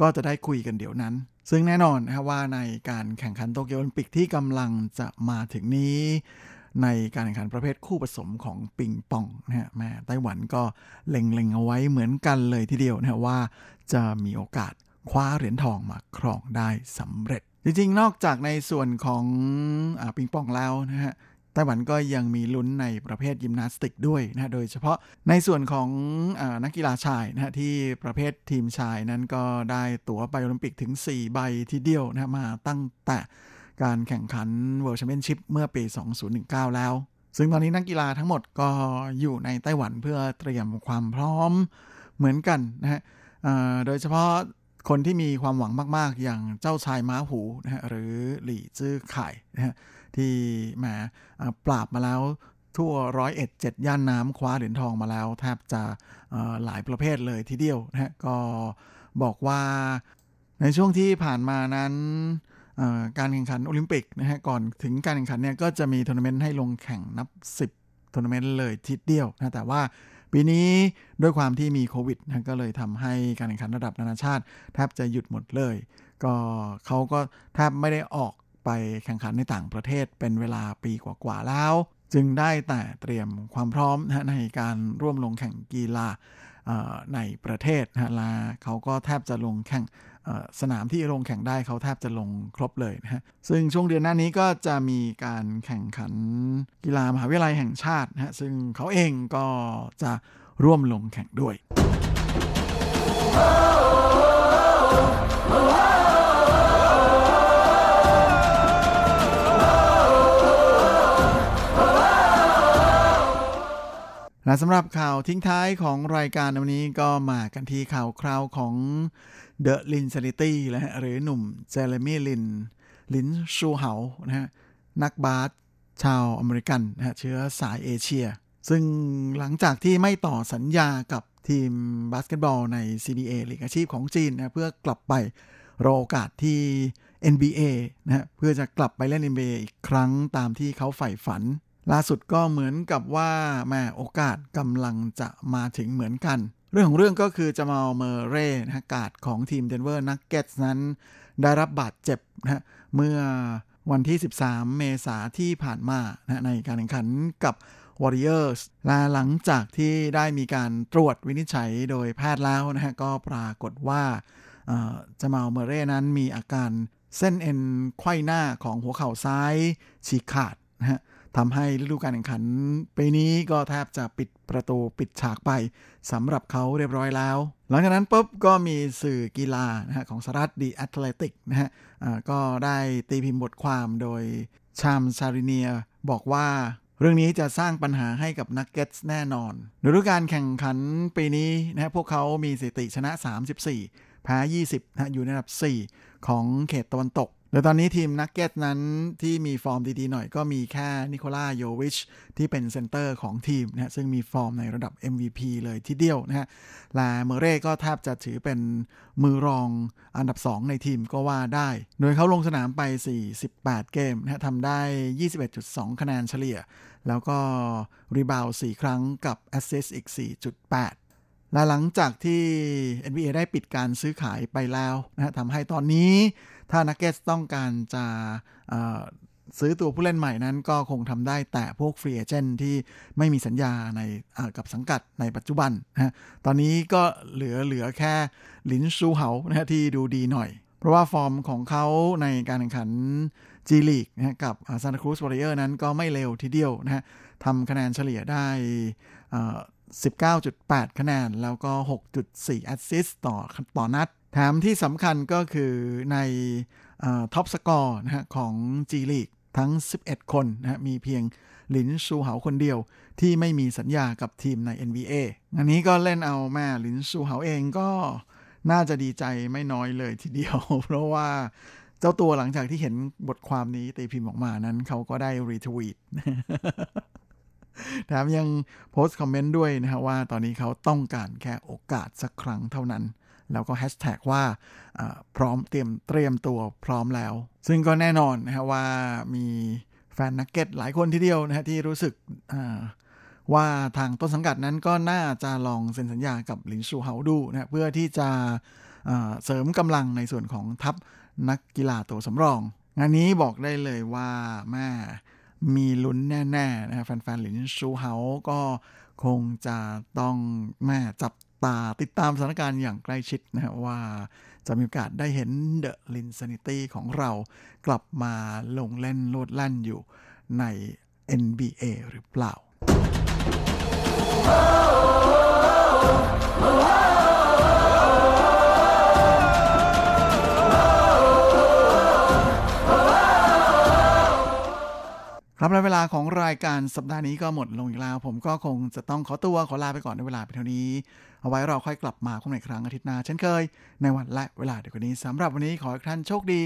ก็จะได้คุยกันเดี๋ยวนั้นซึ่งแน่นอนนะว่าในการแข่งขันโตเกียวโอลิมปิกที่กำลังจะมาถึงนี้ ในการแข่งขันประเภทคู่ผสมของปิงปองนะฮะแม่ไต้หวันก็เล็งๆเอาไว้เหมือนกันเลยทีเดียวนะฮะว่าจะมีโอกาสคว้าเหรียญทองมาครองได้สำเร็จ จริงๆ นอกจากในส่วนของอปิงปองแล้วนะฮะไต้หวันก็ยังมีลุ้นในประเภทยิมนาสติกด้วยนะฮะโดยเฉพาะในส่วนของอนักกีฬาชายนะฮะที่ประเภททีมชายนั้นก็ได้ตั๋วไปโอลิมปิกถึง 4 ใบทีเดียวนะฮะมาตั้งแต่ การแข่งขัน World Championship เมื่อปี 2019 แล้ว ซึ่งตอนนี้นักกีฬาทั้งหมดก็อยู่ในไต้หวันเพื่อเตรียมความพร้อมเหมือนกันนะฮะโดยเฉพาะคนที่มีความหวังมากๆ อย่างเจ้าชายม้าหูนะฮะหรือหลี่จื้อข่ายนะฮะที่แหมปราบมาแล้วทั่วร้อยเอ็ดเจ็ดย่านน้ำคว้าเหรียญทองมาแล้ว แทบจะหลายประเภทเลยทีเดียวนะฮะก็บอกว่าในช่วงที่ผ่านมานั้น การแข่งขันโอลิมปิกนะฮะก่อนถึงการแข่งขันเนี่ยก็จะมีทัวร์นาเมนต์ให้ลงแข่งนับ 10ทัวร์นาเมนต์เลยทีเดียวนะแต่ว่าปีนี้ด้วยความที่มีโควิดนะก็เลยทำให้การแข่งขันระดับนานาชาติ แทบจะหยุดหมดเลย ก็เขาก็แทบไม่ได้ออกไปแข่งขันในต่างประเทศเป็นเวลาปีกว่าๆแล้ว จึงได้แต่เตรียมความพร้อมนะในการร่วมลงแข่งกีฬาในประเทศนะฮะละเขาก็แทบจะลงแข่ง สนามที่ลงแข่งได้เขาแทบจะลงครบเลยนะฮะ ซึ่งช่วงเดือนหน้านี้ก็จะมีการแข่งขันกีฬามหาวิทยาลัยแห่งชาตินะฮะ ซึ่งเขาเองก็จะร่วมลงแข่งด้วย และสำหรับข่าวทิ้งท้ายของรายการวันนี้ก็มากันที่ข่าวคราวของ เดอะลินซ a นิตี้นะฮะหรือหนุ่มเจเรมี่ลิน ลินชูเฮานะฮะนักบาสชาวอเมริกันนะฮะเชื้อสายเอเชีย ซึ่งหลังจากที่ไม่ต่อสัญญากับทีมบาสเกตบอลใน CBA ลีกอาชีพของจีนนะเพื่อกลับไปรอโอกาสที่ NBA นะฮะเพื่อจะกลับไปเล่น NBA อีกครั้งตามที่เขาใฝ่ฝัน ล่าสุดก็เหมือนกับว่าแหมโอกาสกำลังจะมาถึงเหมือนกัน เรื่องของเรื่องก็คือ Jamal Murray นะฮะกาดของทีม Denver Nuggets นั้นได้รับบาดเจ็บนะฮะเมื่อวันที่ 13 เมษาที่ผ่านมานะในการแข่งขันกับ Warriors และหลังจากที่ได้มีการตรวจวินิจฉัยโดยแพทย์แล้วนะฮะก็ปรากฏว่าเอ่อ Jamal Murray นั้นมีอาการเส้นเอ็นไขว้หน้าของหัวเข่าซ้ายฉีกขาดนะฮะ ทำให้ฤดูการแข่งขันปีนี้ก็แทบจะปิดประตูปิดฉากไปสำหรับเขาเรียบร้อยแล้ว หลังจากนั้นปุ๊บก็มีสื่อกีฬานะฮะของสหรัฐ The Athletic นะฮะก็ได้ตีพิมพ์บทความโดย Shams Charania บอกว่าเรื่องนี้จะสร้างปัญหาให้กับ Nuggets แน่นอนฤดูการแข่งขันปีนี้นะฮะพวกเขามีสถิติชนะ 34 แพ้ 20นะฮะอยู่ในอันดับ 4 ของเขตตะวันตก โดยตอนนี้ทีม Nuggets นั้นที่มีฟอร์มดี ๆ หน่อยก็มีแค่นิโคล่าโยคิชที่เป็น center ของทีมนะฮะซึ่งมีฟอร์มในระดับ MVP เลยทีเดียวนะฮะละเมเร่ก็แทบจะถือเป็นมือรองอันดับ 2 ในทีมก็ว่าได้ โดยเขาลงสนามไป 48 เกมนะฮะทำได้ 21.2 คะแนนเฉลี่ย แล้วก็ rebound 4ครั้งกับแอสซิสอีก 4.8และหลังจากที่ NBA ได้ปิดการซื้อขายไปแล้วนะฮะทำให้ตอนนี้ ถ้านักเก็ตต้องการจะซื้อตัวผู้เล่นใหม่นั้นก็คงทำได้แต่พวก free agent ที่ไม่มีสัญญาในกับสังกัดในปัจจุบันนะตอนนี้ก็เหลือเหลือแค่ลินซูเหานะที่ดูดีหน่อย เพราะว่าฟอร์มของเขาในการแข่งขัน G League นะกับซานตาครูซวอริเออร์นั้นก็ไม่เลวทีเดียวนะฮะทำคะแนนเฉลี่ยได้ 19.8 คะแนน แล้วก็ 6.4 assist ต่อต่อนัด แถมที่สำคัญก็คือใน top score นะฮะของ G League ทั้ง 11 คนนะฮะมีเพียงหลินซูเหาคนเดียวที่ไม่มีสัญญากับทีมใน NBA อันนี้ก็เล่นเอาแม่หลินซูเหาเองก็น่าจะดีใจไม่น้อยเลยทีเดียว เพราะว่าเจ้าตัวหลังจากที่เห็นบทความนี้ตีพิมพ์ออกมานั้นเขาก็ได้ retweetแถมยังโพสต์คอมเมนต์ด้วยนะฮะว่าตอนนี้เขาต้องการแค่โอกาสสักครั้งเท่านั้น แล้วก็แฮชแท็กว่าพร้อมเตรียมเตรียมตัวพร้อมแล้ว ซึ่งก็แน่นอนนะฮะว่ามีแฟนนักเก็ตหลายคนทีเดียวนะฮะที่รู้สึกว่าทางต้นสังกัดนั้นก็น่าจะลองเซ็นสัญญากับหลินชูเฮาดูนะเพื่อที่จะเสริมกำลังในส่วนของทัพนักกีฬาตัวสำรอง งานนี้บอกได้เลยว่าแม่มีลุ้นแน่ๆนะฮะแฟนๆหลินชูเฮาก็คงจะต้องแม่จับ ตาติดตามสถานการณ์อย่างใกล้ชิดนะฮะว่าจะมีโอกาสได้เห็นเดอะลินซ a นิตี้ของเรากลับมาลงเล่นโลดแล่นอยู่ใน NBA หรือเปล่า ครับและเวลาของรายการสัปดาห์นี้ก็หมดลงอีกแล้ว ผมก็คงจะต้องขอตัวขอลาไปก่อนในเวลาเพียงเท่านี้ เอาไว้เราค่อยกลับมาพบกันอีกครั้งอาทิตย์หน้าเช่นเคย ในวันและเวลาเดียวกันนี้สำหรับวันนี้ขอให้ท่านโชคดี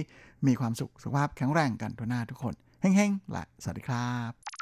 มีความสุขสุขภาพแข็งแรงกันทุกหน้าทุกคนเฮ้งๆและสวัสดีครับ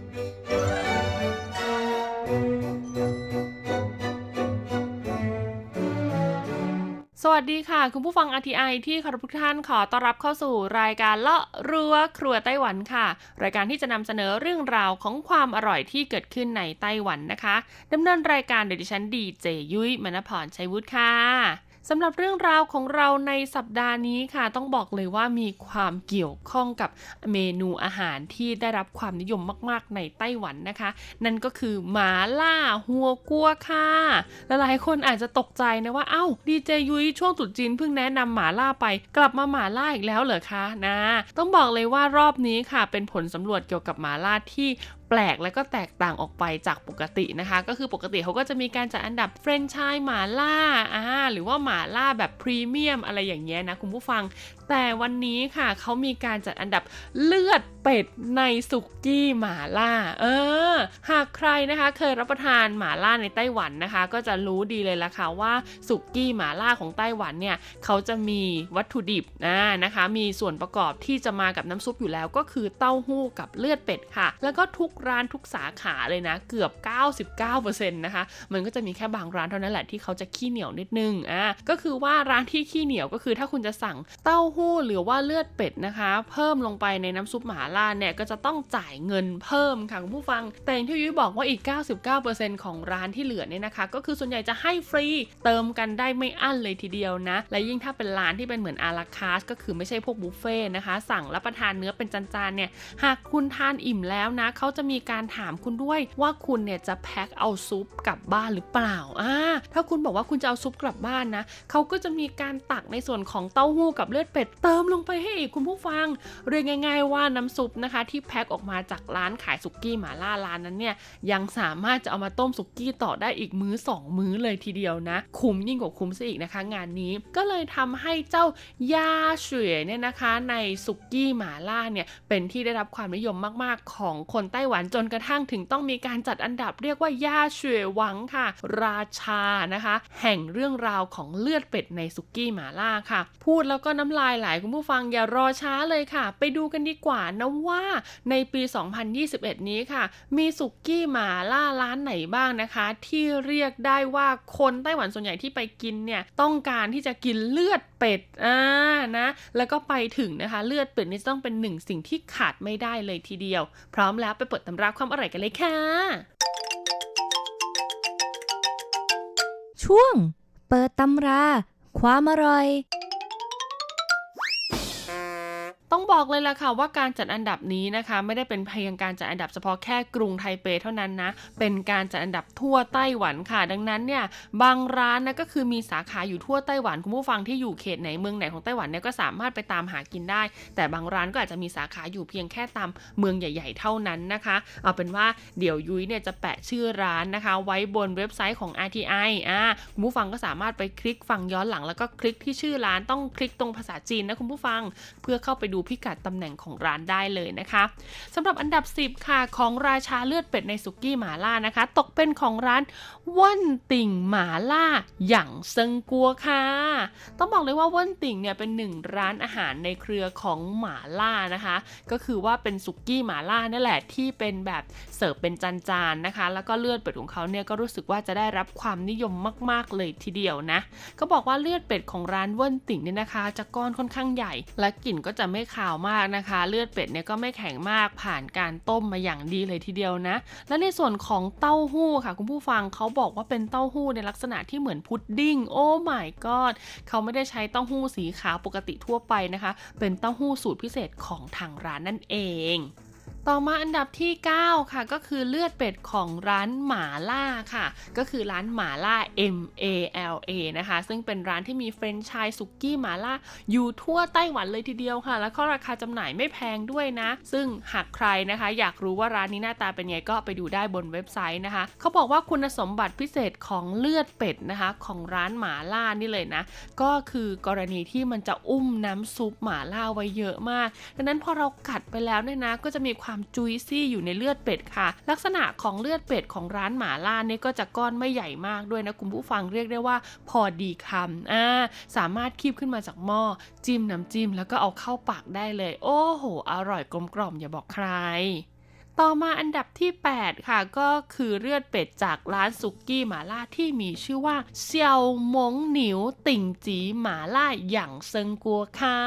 สวัสดีค่ะ คุณผู้ฟัง RTI ที่คารพทุกท่านขอต้อนรับเข้าสู่รายการเลาะรั้วครัวไต้หวันค่ะ รายการที่จะนำเสนอเรื่องราวของความอร่อยที่เกิดขึ้นในไต้หวันนะคะดำเนินรายการโดยดิฉันดีเจยุ้ยมณพรชัยวุฒิค่ะ สำหรับเรื่องราวของเราในสัปดาห์นี้ค่ะ ต้องบอกเลยว่ามีความเกี่ยวข้องกับเมนูอาหารที่ได้รับความนิยมมากๆ ในไต้หวันนะคะ นั่นก็คือหมา麻辣火鍋ค่ะลหลายคนอาจจะตกใจนะว่าเอ้าดีเจยุ้ยช่วงตรุษจีนเพิ่งแนะนำหมาล่าไป กลับมาหมาล่าอีกแล้วเหรอคะนะ ต้องบอกเลยว่ารอบนี้ค่ะ เป็นผลสำรวจเกี่ยวกับหมาล่าที่ แปลกและก็แตกต่างออกไปจากปกตินะคะ ก็คือปกติเขาก็จะมีการจัดอันดับเฟรนช์ชายหมาล่าอ่าหรือว่าหมาล่าแบบพรีเมียมอะไรอย่างเงี้ยนะคุณผู้ฟัง แต่วันนี้ค่ะเขามีการจัดอันดับเลือดเป็ดในสุกี้หมาล่า เออ หากใครนะคะเคยรับประทานหมาล่าในไต้หวันนะคะ ก็จะรู้ดีเลยละค่ะว่าสุกี้หมาล่าของไต้หวันเนี่ยเขาจะมีวัตถุดิบนะนะคะ มีส่วนประกอบที่จะมากับน้ำซุปอยู่แล้ว ก็คือเต้าหู้กับเลือดเป็ดค่ะ แล้วก็ทุกร้านทุกสาขาเลยนะเกือบ 99%นะคะ มันก็จะมีแค่บางร้านเท่านั้นแหละที่เขาจะขี้เหนียวนิดนึง อะก็คือว่าร้านที่ขี้เหนียวก็คือถ้าคุณจะสั่งเต้าหู้หรือว่าเลือดเป็ดนะคะ เพิ่มลงไปในน้ำซุปหมาล่าเนี่ยก็จะต้องจ่ายเงินเพิ่มค่ะคุณผู้ฟัง แต่อย่างที่ยุ้ยบอกว่าอีก 99%ของร้านที่เหลือเนี่ยนะคะ ก็คือส่วนใหญ่จะให้ฟรีเติมกันได้ไม่อั้นเลยทีเดียวนะ และยิ่งถ้าเป็นร้านที่เป็นเหมือนอาราคาสก็คือไม่ใช่พวกบุฟเฟ่ต์นะคะ สั่งรับประทานเนื้อเป็นจานๆเนี่ยหากคุณทานอิ่มแล้วนะเขาจะมีการถามคุณด้วยว่าคุณเนี่ยจะแพ็คเอาซุปกลับบ้านหรือเปล่าอ่าถ้าคุณบอกว่าคุณจะเอาซุปกลับบ้านนะเขาก็จะมีการตักในส่วนของเต้าหู้กับเลือดเป็ดเติมลงไปให้อีกคุณผู้ฟัง เรียกง่าย ๆ ว่าน้ำซุปนะคะ ที่แพ็คออกมาจากร้านขายสุกี้หมาล่าร้านนั้นเนี่ยยังสามารถจะเอามาต้มสุกี้ต่อได้อีกมื้อ 2 มื้อเลยทีเดียวนะ คุ้มยิ่งกว่าคุ้มซะอีกนะคะ งานนี้ก็เลยทำให้เจ้ายาเฉวยเนี่ยนะคะในสุกี้หมาล่าเนี่ยเป็นที่ได้รับความนิยมมากๆ ของคนไต้หวันจนกระทั่งถึงต้องมีการจัดอันดับเรียกว่ายาเฉวยหวังค่ะ ราชานะคะ แห่งเรื่องราวของเลือดเป็ดในสุกี้หมาล่าค่ะ พูดแล้วก็น้ำลายหลายคุณผู้ฟังอย่ารอช้าเลยค่ะ ไปดูกันดีกว่านะว่าในปี 2021 นี้ค่ะ มีสุกี้หมาล่าร้านไหนบ้างนะคะ ที่เรียกได้ว่าคนไต้หวันส่วนใหญ่ที่ไปกินเนี่ยต้องการที่จะกินเลือดเป็ดอ่านะแล้วก็ไปถึงนะคะ เลือดเป็ดนี่ต้องเป็นหนึ่งสิ่งที่ขาดไม่ได้เลยทีเดียว พร้อมแล้วไปเปิดตำราความอร่อยกันเลยค่ะ ช่วง เปิดตำรา ความอร่อย ต้องบอกเลยล่ะค่ะว่าการจัดอันดับนี้นะคะไม่ได้เป็นเพียงการจัดอันดับเฉพาะแค่กรุงไทเปเท่านั้นนะเป็นการจัดอันดับทั่วไต้หวันค่ะ ดังนั้นเนี่ยบางร้านนะก็คือมีสาขาอยู่ทั่วไต้หวันคุณผู้ฟังที่อยู่เขตไหนเมืองไหนของไต้หวันเนี่ยก็สามารถไปตามหากินได้ แต่บางร้านก็อาจจะมีสาขาอยู่เพียงแค่ตามเมืองใหญ่ ๆ เท่านั้นนะคะเอาเป็นว่าเดี๋ยวยุ้ยเนี่ยจะแปะชื่อร้านนะคะ ไว้บนเว็บไซต์ของ RTI อ่าคุณผู้ฟังก็สามารถไปคลิกฟังย้อนหลังแล้วก็คลิกที่ชื่อร้านต้องคลิกตรงภาษาจีนนะคุณผู้ฟังเพื่อเข้าไปดูพิกัดตำแหน่งของร้านได้เลยนะคะสำหรับอันดับ 10 ค่ะของราชาเลือดเป็ดในสุกี้หมาล่านะคะ ตกเป็นของร้านว่นติ่งหมาล่าอย่างเซิงกัวค่ะ ต้องบอกเลยว่าว่นติ่งเนี่ยเป็นหนึ่งร้านอาหารในเครือของหมาล่านะคะ ก็คือว่าเป็นสุกี้หมาล่านั่นแหละที่เป็นแบบเสิร์ฟเป็นจานๆนะคะ แล้วก็เลือดเป็ดของเขาเนี่ยก็รู้สึกว่าจะได้รับความนิยมมาก ๆเลยทีเดียวนะ ก็บอกว่าเลือดเป็ดของร้านว่นติ่งเนี่ยนะคะ จะก้อนค่อนข้างใหญ่ และกลิ่นก็จะไม่คขาวมากนะคะ เลือดเป็ดเนี่ยก็ไม่แข็งมากผ่านการต้มมาอย่างดีเลยทีเดียวนะ และในส่วนของเต้าหู้ค่ะ คุณผู้ฟังเขาบอกว่าเป็นเต้าหู้ในลักษณะที่เหมือนพุดดิ้งโอ้ my god เขาไม่ได้ใช้เต้าหู้สีขาวปกติทั่วไปนะคะ เป็นเต้าหู้สูตรพิเศษของทางร้านนั่นเอง ต่อมาอันดับที่ 9 ค่ะก็คือเลือดเป็ดของร้านหมาล่าค่ะ ก็คือร้านหมาล่า M A L A นะคะ ซึ่งเป็นร้านที่มีเฟรนช์ชายสุกี้หมาล่าอยู่ทั่วไต้หวันเลยทีเดียวค่ะ แล้วก็ราคาจำหน่ายไม่แพงด้วยนะ ซึ่งหากใครนะคะ อยากรู้ว่าร้านนี้หน้าตาเป็นไงก็ไปดูได้บนเว็บไซต์นะคะ เขาบอกว่าคุณสมบัติพิเศษของเลือดเป็ดนะคะ ของร้านหมาล่านี่เลยนะ ก็คือกรณีที่มันจะอุ้มน้ำซุปหมาล่าไว้เยอะมาก ดังนั้นพอเรากัดไปแล้วเนี่ยนะก็จะมีความจุยซี่อยู่ในเลือดเป็ดค่ะ ลักษณะของเลือดเป็ดของร้านหมาล่านี่ก็จะก้อนไม่ใหญ่มากด้วยนะคุณผู้ฟังเรียกได้ว่าพอดีคำอ่าสามารถคีบขึ้นมาจากหม้อจิ้มน้ำจิ้มแล้วก็เอาเข้าปากได้เลย โอ้โห อร่อยกลมกล่อมอย่าบอกใคร ต่อมาอันดับที่ 8 ค่ะ ก็คือเลือดเป็ดจากร้านสุกี้หมาล่าที่มีชื่อว่าเซียวมงหนิวติ่งจีหมาล่าอย่างเซิงกัวค่ะ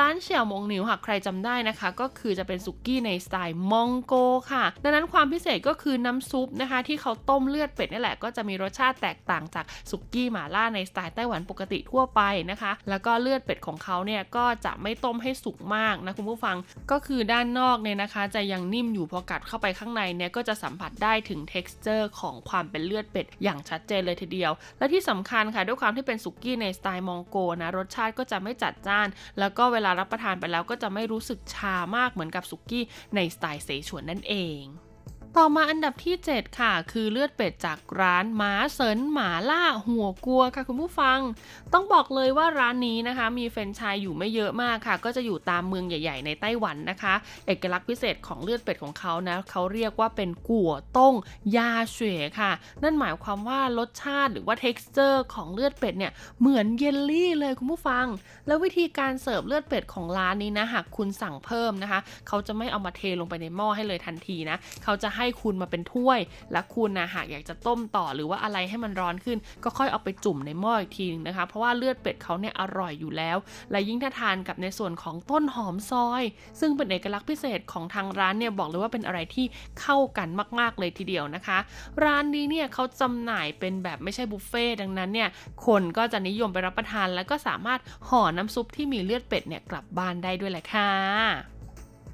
ร้านเซียวมงหนิวหากใครจำได้นะคะ ก็คือจะเป็นสุกี้ในสไตล์มองโกค่ะ ดังนั้นความพิเศษก็คือน้ำซุปนะคะ ที่เขาต้มเลือดเป็ดนี่แหละก็จะมีรสชาติแตกต่างจากสุกี้หมาล่าในสไตล์ไต้หวันปกติทั่วไปนะคะ แล้วก็เลือดเป็ดของเขาเนี่ยก็จะไม่ต้มให้สุกมากนะคุณผู้ฟัง ก็คือด้านนอกเนี่ยนะคะ จะยังนิ่มอยู่เพอกัดเข้าไปข้างในเนี่ยก็จะสัมผัสได้ถึง t e x t อร์ของความเป็นเลือดเป็ดอย่างชัดเจนเลยทีเดียว และที่สำคัญค่ะด้วยความที่เป็นสุกี้ในสไตล์มองโกนะรสชาติก็จะไม่จัดจ้าน แล้วก็เวลารับประทานไปแล้วก็จะไม่รู้สึกชามากเหมือนกับสุกี้ในสไตล์เสฉวนนั่นเอง ต่อมาอันดับที่ 7 ค่ะ คือเลือดเป็ดจากร้านหมาเสินหมาล่าหัวกัวค่ะคุณผู้ฟัง ต้องบอกเลยว่าร้านนี้นะคะ มีแฟรนไชส์อยู่ไม่เยอะมากค่ะ ก็จะอยู่ตามเมืองใหญ่ ๆ ในไต้หวันนะคะ เอกลักษณ์พิเศษของเลือดเป็ดของเขานะเขาเรียกว่าเป็นกัวต้งยาเฉวค่ะ นั่นหมายความว่ารสชาติหรือว่า t e x t อร์ของเลือดเป็ดเนี่ยเหมือนเยลลี่เลยคุณผู้ฟัง แล้ววิธีการเสิร์ฟเลือดเป็ดของร้านนี้นะหากคุณสั่งเพิ่มนะคะ เขาจะไม่เอามาเทลงไปในหม้อให้เลยทันทีนะเขาจะให้คุณมาเป็นถ้วย และคุณนะหากอยากจะต้มต่อหรือว่าอะไรให้มันร้อนขึ้น ก็ค่อยเอาไปจุ่มในหม้ออีกทีนึงนะคะ เพราะว่าเลือดเป็ดเขาเนี่ยอร่อยอยู่แล้ว และยิ่งถ้าทานกับในส่วนของต้นหอมซอย ซึ่งเป็นเอกลักษณ์พิเศษของทางร้านเนี่ยบอกเลยว่าเป็นอะไรที่เข้ากันมาก ๆ เลยทีเดียวนะคะ ร้านนี้เนี่ยเขาจำหน่ายเป็นแบบไม่ใช่บุฟเฟ่ดังนั้นเนี่ยคนก็จะนิยมไปรับประทาน แล้วก็สามารถห่อน้ำซุปที่มีเลือดเป็ดเนี่ยกลับบ้านได้ด้วยแหละค่ะ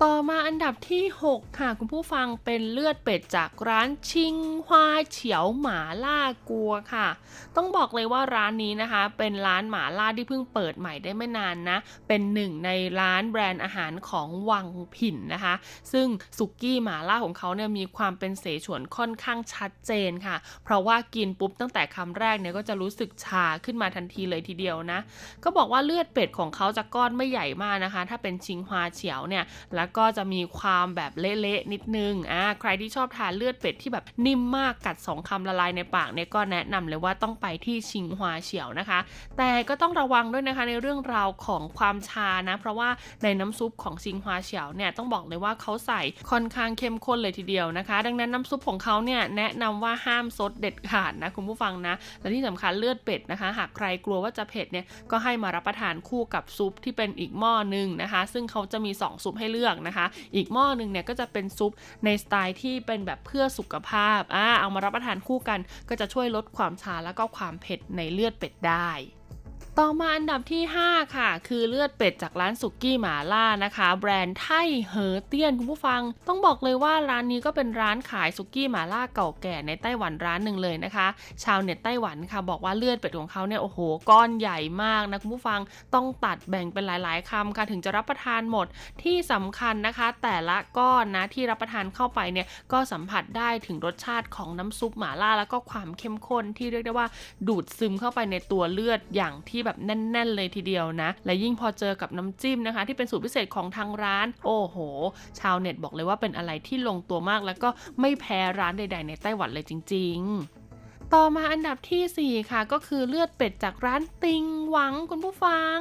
ต่อมาอันดับที่ 6 ค่ะ คุณผู้ฟังเป็นเลือดเป็ดจากร้านชิงฮวาเฉียวหมาล่ากัวค่ะ ต้องบอกเลยว่าร้านนี้นะคะ เป็นร้านหมาล่าที่เพิ่งเปิดใหม่ได้ไม่นานนะ เป็นหนึ่งในร้านแบรนด์อาหารของวังผินนะคะ ซึ่งสุกี้หมาล่าของเขาเนี่ยมีความเป็นเสฉวนค่อนข้างชัดเจนค่ะ เพราะว่ากินปุ๊บตั้งแต่คำแรกเนี่ยก็จะรู้สึกชาขึ้นมาทันทีเลยทีเดียวนะ ก็บอกว่าเลือดเป็ดของเขาจะก้อนไม่ใหญ่มากนะคะ ถ้าเป็นชิงฮวาเฉียวเนี่ยก็จะมีความแบบเละๆนิดนึงอ่าใครที่ชอบทานเลือดเป็ดที่แบบนิ่มมากกัดสองคำละลายในปากเนี่ยก็แนะนำเลยว่าต้องไปที่ชิงฮวาเฉียวนะคะ แต่ก็ต้องระวังด้วยนะคะในเรื่องราวของความชานะ เพราะว่าในน้ำซุปของชิงฮวาเฉียวเนี่ยต้องบอกเลยว่าเขาใส่ค่อนข้างเข้มข้นเลยทีเดียวนะคะ ดังนั้นน้ำซุปของเขาเนี่ยแนะนำว่าห้ามซดเด็ดขาดนะคุณผู้ฟังนะและที่สำคัญเลือดเป็ดนะคะ หากใครกลัวว่าจะเผ็ดเนี่ยก็ให้มารับประทานคู่กับซุปที่เป็นอีกหม้อหนึ่งนะคะ ซึ่งเขาจะมี 2 ซุปให้เลือกนะคะ อีกหม้อหนึ่งเนี่ยก็จะเป็นซุปในสไตล์ที่เป็นแบบเพื่อสุขภาพอ่าเอามารับประทานคู่กัน ก็จะช่วยลดความชาแล้วก็ความเผ็ดในเลือดเป็ดได้ ต่อมาอันดับที่ 5 ค่ะ คือเลือดเป็ดจากร้านสุกี้หมาล่านะคะ แบรนด์ไทเหอเตียนคุณผู้ฟัง ต้องบอกเลยว่าร้านนี้ก็เป็นร้านขายสุกี้หมาล่าเก่าแก่ในไต้หวันร้านหนึ่งเลยนะคะ ชาวเน็ตไต้หวันค่ะ บอกว่าเลือดเป็ดของเขาเนี่ยโอ้โหก้อนใหญ่มากนะคุณผู้ฟังต้องตัดแบ่งเป็นหลาย ๆคำค่ะถึงจะรับประทานหมดที่สำคัญนะคะ แต่ละก้อนนะที่รับประทานเข้าไปเนี่ยก็สัมผัสได้ถึงรสชาติของน้ำซุปหมาล่าแล้วก็ความเข้มข้นที่เรียกได้ว่าดูดซึมเข้าไปในตัวเลือดอย่างที่แบบแน่น ๆ เลยทีเดียวนะ และยิ่งพอเจอกับน้ำจิ้มนะคะ ที่เป็นสูตรพิเศษของทางร้าน โอ้โห ชาวเน็ตบอกเลยว่าเป็นอะไรที่ลงตัวมาก แล้วก็ไม่แพ้ร้านใด ๆ ในไต้หวันเลยจริง ๆ ต่อมาอันดับทีสี่ 4 ค่ะ ก็คือเลือดเป็ดจากร้านติงหวังคุณผู้ฟัง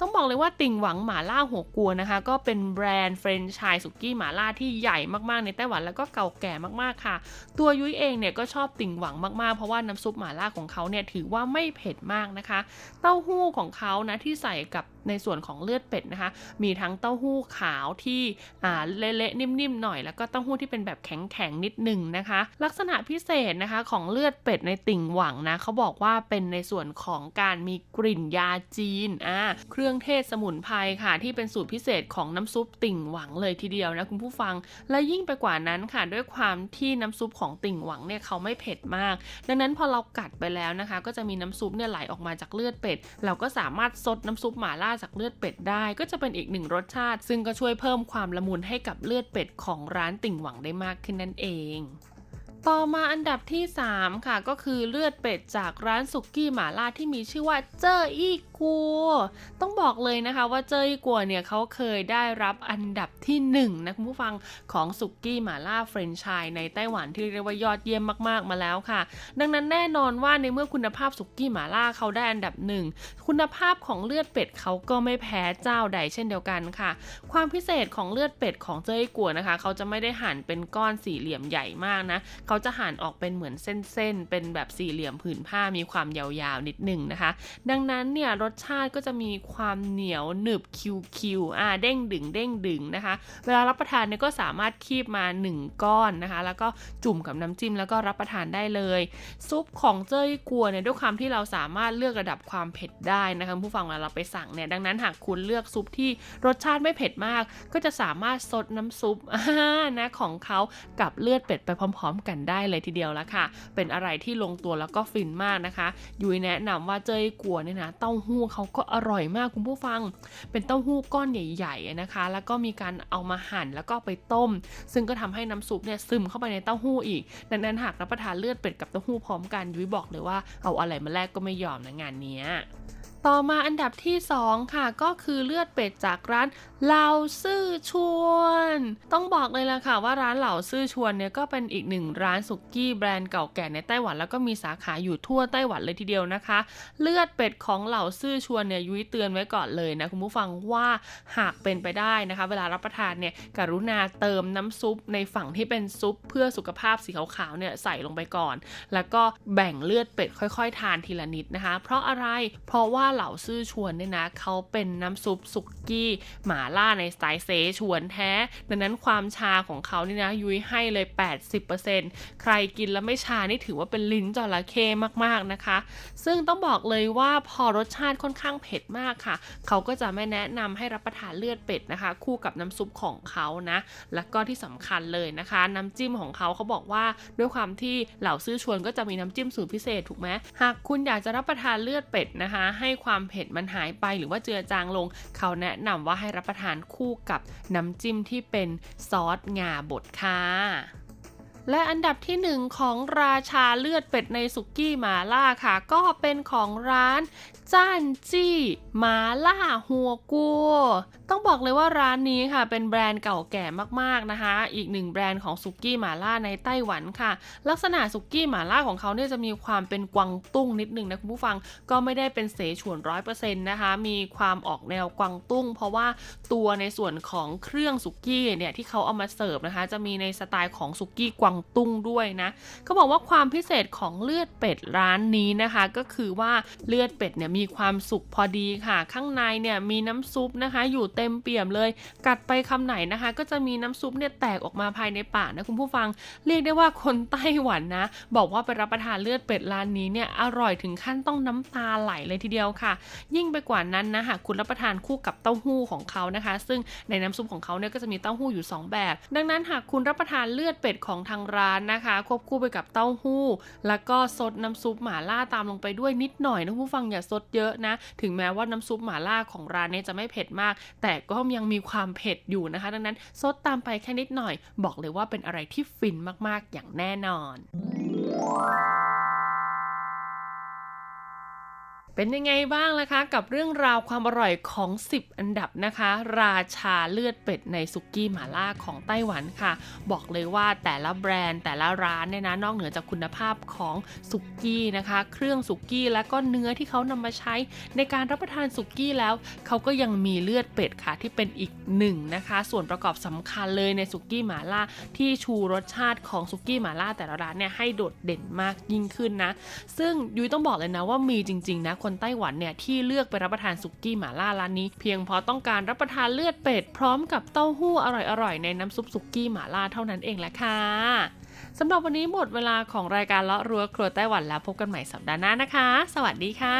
ต้องบอกเลยว่าติงหวังหมาล่าหัวกัวนะคะ ก็เป็นแบรนด์เฟรนช์ชายสุกี้หมาล่าที่ใหญ่มากๆในไต้หวันแล้วก็เก่าแก่มากๆค่ะ ตัวยุ้ยเองเนี่ยก็ชอบติ่งหวังมากๆ เพราะว่าน้ำซุปหมาล่าของเขาเนี่ยถือว่าไม่เผ็ดมากนะคะ เต้าหู้ของเขานะที่ใส่กับ ในส่วนของเลือดเป็ดนะคะ มีทั้งเต้าหู้ขาวที่เละๆนิ่มๆหน่อย แล้วก็เต้าหู้ที่เป็นแบบแข็งๆนิดหนึ่งนะคะ ลักษณะพิเศษนะคะของเลือดเป็ดในติ่งหวังนะเขาบอกว่าเป็นในส่วนของการมีกลิ่นยาจีนอ่าเครื่องเทศสมุนไพรค่ะ ที่เป็นสูตรพิเศษของน้ำซุปติ่งหวังเลยทีเดียวนะคุณผู้ฟัง และยิ่งไปกว่านั้นค่ะ ด้วยความที่น้ำซุปของติ่งหวังเนี่ยเขาไม่เผ็ดมาก ดังนั้นพอเรากัดไปแล้วนะคะ ก็จะมีน้ำซุปเนี่ยไหลออกมาจากเลือดเป็ด เราก็สามารถซดน้ำซุปหม่าล่าจากเลือดเป็ดได้ ก็จะเป็นอีกหนึ่งรสชาติ ซึ่งก็ช่วยเพิ่มความละมุนให้กับเลือดเป็ดของร้านติ่งหวังได้มากขึ้นนั่นเองต่อมาอันดับที่ 3 ค่ะก็คือเลือดเป็ดจากร้านสุกี้หม่าล่าที่มีชื่อว่าเจออี้ กัว ต้องบอกเลยนะคะว่าเจออี้กัวเนี่ยเขาเคยได้รับอันดับที่1นะคุณผู้ฟังของสุกี้หม่าล่าเฟรนช์ชายในไต้หวันที่เรียกว่ายอดเยี่ยมมากๆมาแล้วค่ะ ดังนั้นแน่นอนว่าในเมื่อคุณภาพสุกี้หม่าล่าเขาได้อันดับหนึ่งคุณภาพของเลือดเป็ดเขาก็ไม่แพ้เจ้าใดเช่นเดียวกันค่ะ ความพิเศษของเลือดเป็ดของเจ้าไอ้กัวนะคะ เขาจะไม่ได้หั่นเป็นก้อนสี่เหลี่ยมใหญ่มากนะเขาจะหั่นออกเป็นเหมือนเส้นๆเป็นแบบสี่เหลี่ยมผืนผ้ามีความยาวๆนิดหนึ่งนะคะ ดังนั้นเนี่ยรสสชาติก็จะมีความเหนียวหนึบคิวๆอ่าเด้งดึงเด้งดึงนะคะ เวลารับประทานเนี่ยก็สามารถคีบมา 1 ก้อนนะคะ แล้วก็จุ่มกับน้ำจิ้มแล้วก็รับประทานได้เลย ซุปของเจ้ยกัวเนี่ยด้วยความที่เราสามารถเลือกระดับความเผ็ดได้นะคะผู้ฟังเวลาเราไปสั่งเนี่ยดังนั้นหากคุณเลือกซุปที่รสชาติไม่เผ็ดมาก ก็จะสามารถซดน้ำซุปนะของเขากับเลือดเป็ดไปพร้อม ๆ กันได้เลยทีเดียวละค่ะ เป็นอะไรที่ลงตัวแล้วก็ฟินมากนะคะ ยุ้ยแนะนำว่าเจ้ยกัวเนี่ยนะเต้าหู้เขาก็อร่อยมากคุณผู้ฟัง เป็นเต้าหู้ก้อนใหญ่ๆนะคะ แล้วก็มีการเอามาหั่นแล้วก็ไปต้ม ซึ่งก็ทำให้น้ำซุปเนี่ยซึมเข้าไปในเต้าหู้อีก ดังนั้นหากรับประทานเลือดเป็ดกับเต้าหู้พร้อมกันยุ้ยบอกเลยว่าเอาอะไรมาแลกก็ไม่ยอมนะงานเนี้ยต่อมาอันดับที่ 2 ค่ะก็คือเลือดเป็ดจากร้านเหล่าซื่อชวน ต้องบอกเลยล่ะค่ะว่าร้านเหล่าซื่อชวนเนี่ยก็เป็นอีกหนึ่งร้านสุกี้แบรนด์เก่าแก่ในไต้หวันแล้วก็มีสาขาอยู่ทั่วไต้หวันเลยทีเดียวนะคะ เลือดเป็ดของเหล่าซื่อชวนเนี่ยยุ้ยเตือนไว้ก่อนเลยนะคุณผู้ฟังว่าหากเป็นไปได้นะคะ เวลารับประทานเนี่ยกรุณาเติมน้ำซุปในฝั่งที่เป็นซุปเพื่อสุขภาพสีขาวๆเนี่ยใส่ลงไปก่อน แล้วก็แบ่งเลือดเป็ดค่อยๆ ทานทีละนิดนะคะ เพราะอะไรเพราะว่าเหล่าซื่อชวนเนี่ยนะเขาเป็นน้ำซุปสุกี้หม่าล่าในสไตล์เซชวนแท้ ดังนั้นความชาของเขานี่นะยุ้ยให้เลย 80%ใครกินแล้วไม่ชานี่ถือว่าเป็นลิ้นจระเข้มากๆนะคะ ซึ่งต้องบอกเลยว่าพอรสชาติค่อนข้างเผ็ดมากค่ะ เขาก็จะไม่แนะนำให้รับประทานเลือดเป็ดนะคะ คู่กับน้ำซุปของเขานะ แล้วก็ที่สำคัญเลยนะคะ น้ำจิ้มของเขาเขาบอกว่าด้วยความที่เหล่าซื้อชวนก็จะมีน้ำจิ้มสูตรพิเศษถูกไหมหากคุณอยากจะรับประทานเลือดเป็ดนะคะ ให้ความเผ็ดมันหายไปหรือว่าเจือจางลง เขาแนะนำว่าให้รับประทานคู่กับน้ำจิ้มที่เป็นซอสงาบดค่ะและอันดับที่หนึ่งของราชาเลือดเป็ดในสุกี้หมาล่าค่ะ ก็เป็นของร้าน จ้านจี้หมาล่าหัวกัว ต้องบอกเลยว่าร้านนี้ค่ะ เป็นแบรนด์เก่าแก่มากๆนะคะ อีกหนึ่งแบรนด์ของสุกี้หมาล่าในไต้หวันค่ะ ลักษณะสุกี้หมาล่าของเขาเนี่ยจะมีความเป็นกวางตุ้งนิดนึงนะคุณผู้ฟังก็ไม่ได้เป็นเสฉวนร้อยเปอร์เซ็นต์นะคะ มีความออกแนวกวางตุ้ง เพราะว่าตัวในส่วนของเครื่องสุกี้เนี่ยที่เขาเอามาเสิร์ฟนะคะ จะมีในสไตล์ของสุกี้กวางตุ้งด้วยนะเขาบอกว่าความพิเศษของเลือดเป็ดร้านนี้นะคะ ก็คือว่าเลือดเป็ดเนี่ยมีความสุกพอดีค่ะ ข้างในเนี่ยมีน้ำซุปนะคะอยู่เต็มเปี่ยมเลย กัดไปคำไหนนะคะ ก็จะมีน้ำซุปเนี่ยแตกออกมาภายในปากนะคุณผู้ฟัง เรียกได้ว่าคนไต้หวันนะ บอกว่าไปรับประทานเลือดเป็ดร้านนี้เนี่ยอร่อยถึงขั้นต้องน้ำตาไหลเลยทีเดียวค่ะ ยิ่งไปกว่านั้นนะหากคุณรับประทานคู่กับเต้าหู้ของเขานะคะ ซึ่งในน้ำซุปของเขาเนี่ยก็จะมีเต้าหู้อยู่ 2 แบบ ดังนั้นหากคุณรับประทานเลือดเป็ดของทางร้านนะคะ ควบคู่ไปกับเต้าหู้ แล้วก็ซดน้ำซุปหมาล่าตามลงไปด้วยนิดหน่อยนะผู้ฟังอย่าซดเยอะนะ ถึงแม้ว่าน้ำซุปหมาล่าของร้านเนี้จะไม่เผ็ดมาก แต่แก่ก็ยังมีความเผ็ดอยู่นะคะ ดังนั้นซดตามไปแค่นิดหน่อย บอกเลยว่าเป็นอะไรที่ฟินมากๆอย่างแน่นอน เป็นยังไงบ้างล่ะคะ กับเรื่องราวความอร่อยของ 10 อันดับนะคะ ราชาเลือดเป็ดในสุกี้หม่าล่าของไต้หวันค่ะ บอกเลยว่าแต่ละแบรนด์แต่ละร้านเนี่ยนะนอกเหนือจากคุณภาพของสุกี้นะคะ เครื่องสุกี้และก็เนื้อที่เขานำมาใช้ในการรับประทานสุกี้แล้ว เขาก็ยังมีเลือดเป็ดค่ะที่เป็นอีกหนึ่งนะคะ ส่วนประกอบสำคัญเลยในสุกี้หม่าล่าที่ชูรสชาติของสุกี้หม่าล่าแต่ละร้านเนี่ยให้โดดเด่นมากยิ่งขึ้นนะซึ่งยุ้ยต้องบอกเลยนะว่ามีจริงๆนะคนคนไต้หวันเนี่ยที่เลือกไปรับประทานสุกี้หม่าล่าร้านนี้ เพียงเพราะต้องการรับประทานเลือดเป็ดพร้อมกับเต้าหู้อร่อยๆในน้ำซุปสุกี้หม่าล่าเท่านั้นเองแหละค่ะสำหรับวันนี้หมดเวลาของรายการเลาะรั้วครัวไต้หวันแล้วพบกันใหม่สัปดาห์หน้านะคะ สวัสดีค่ะ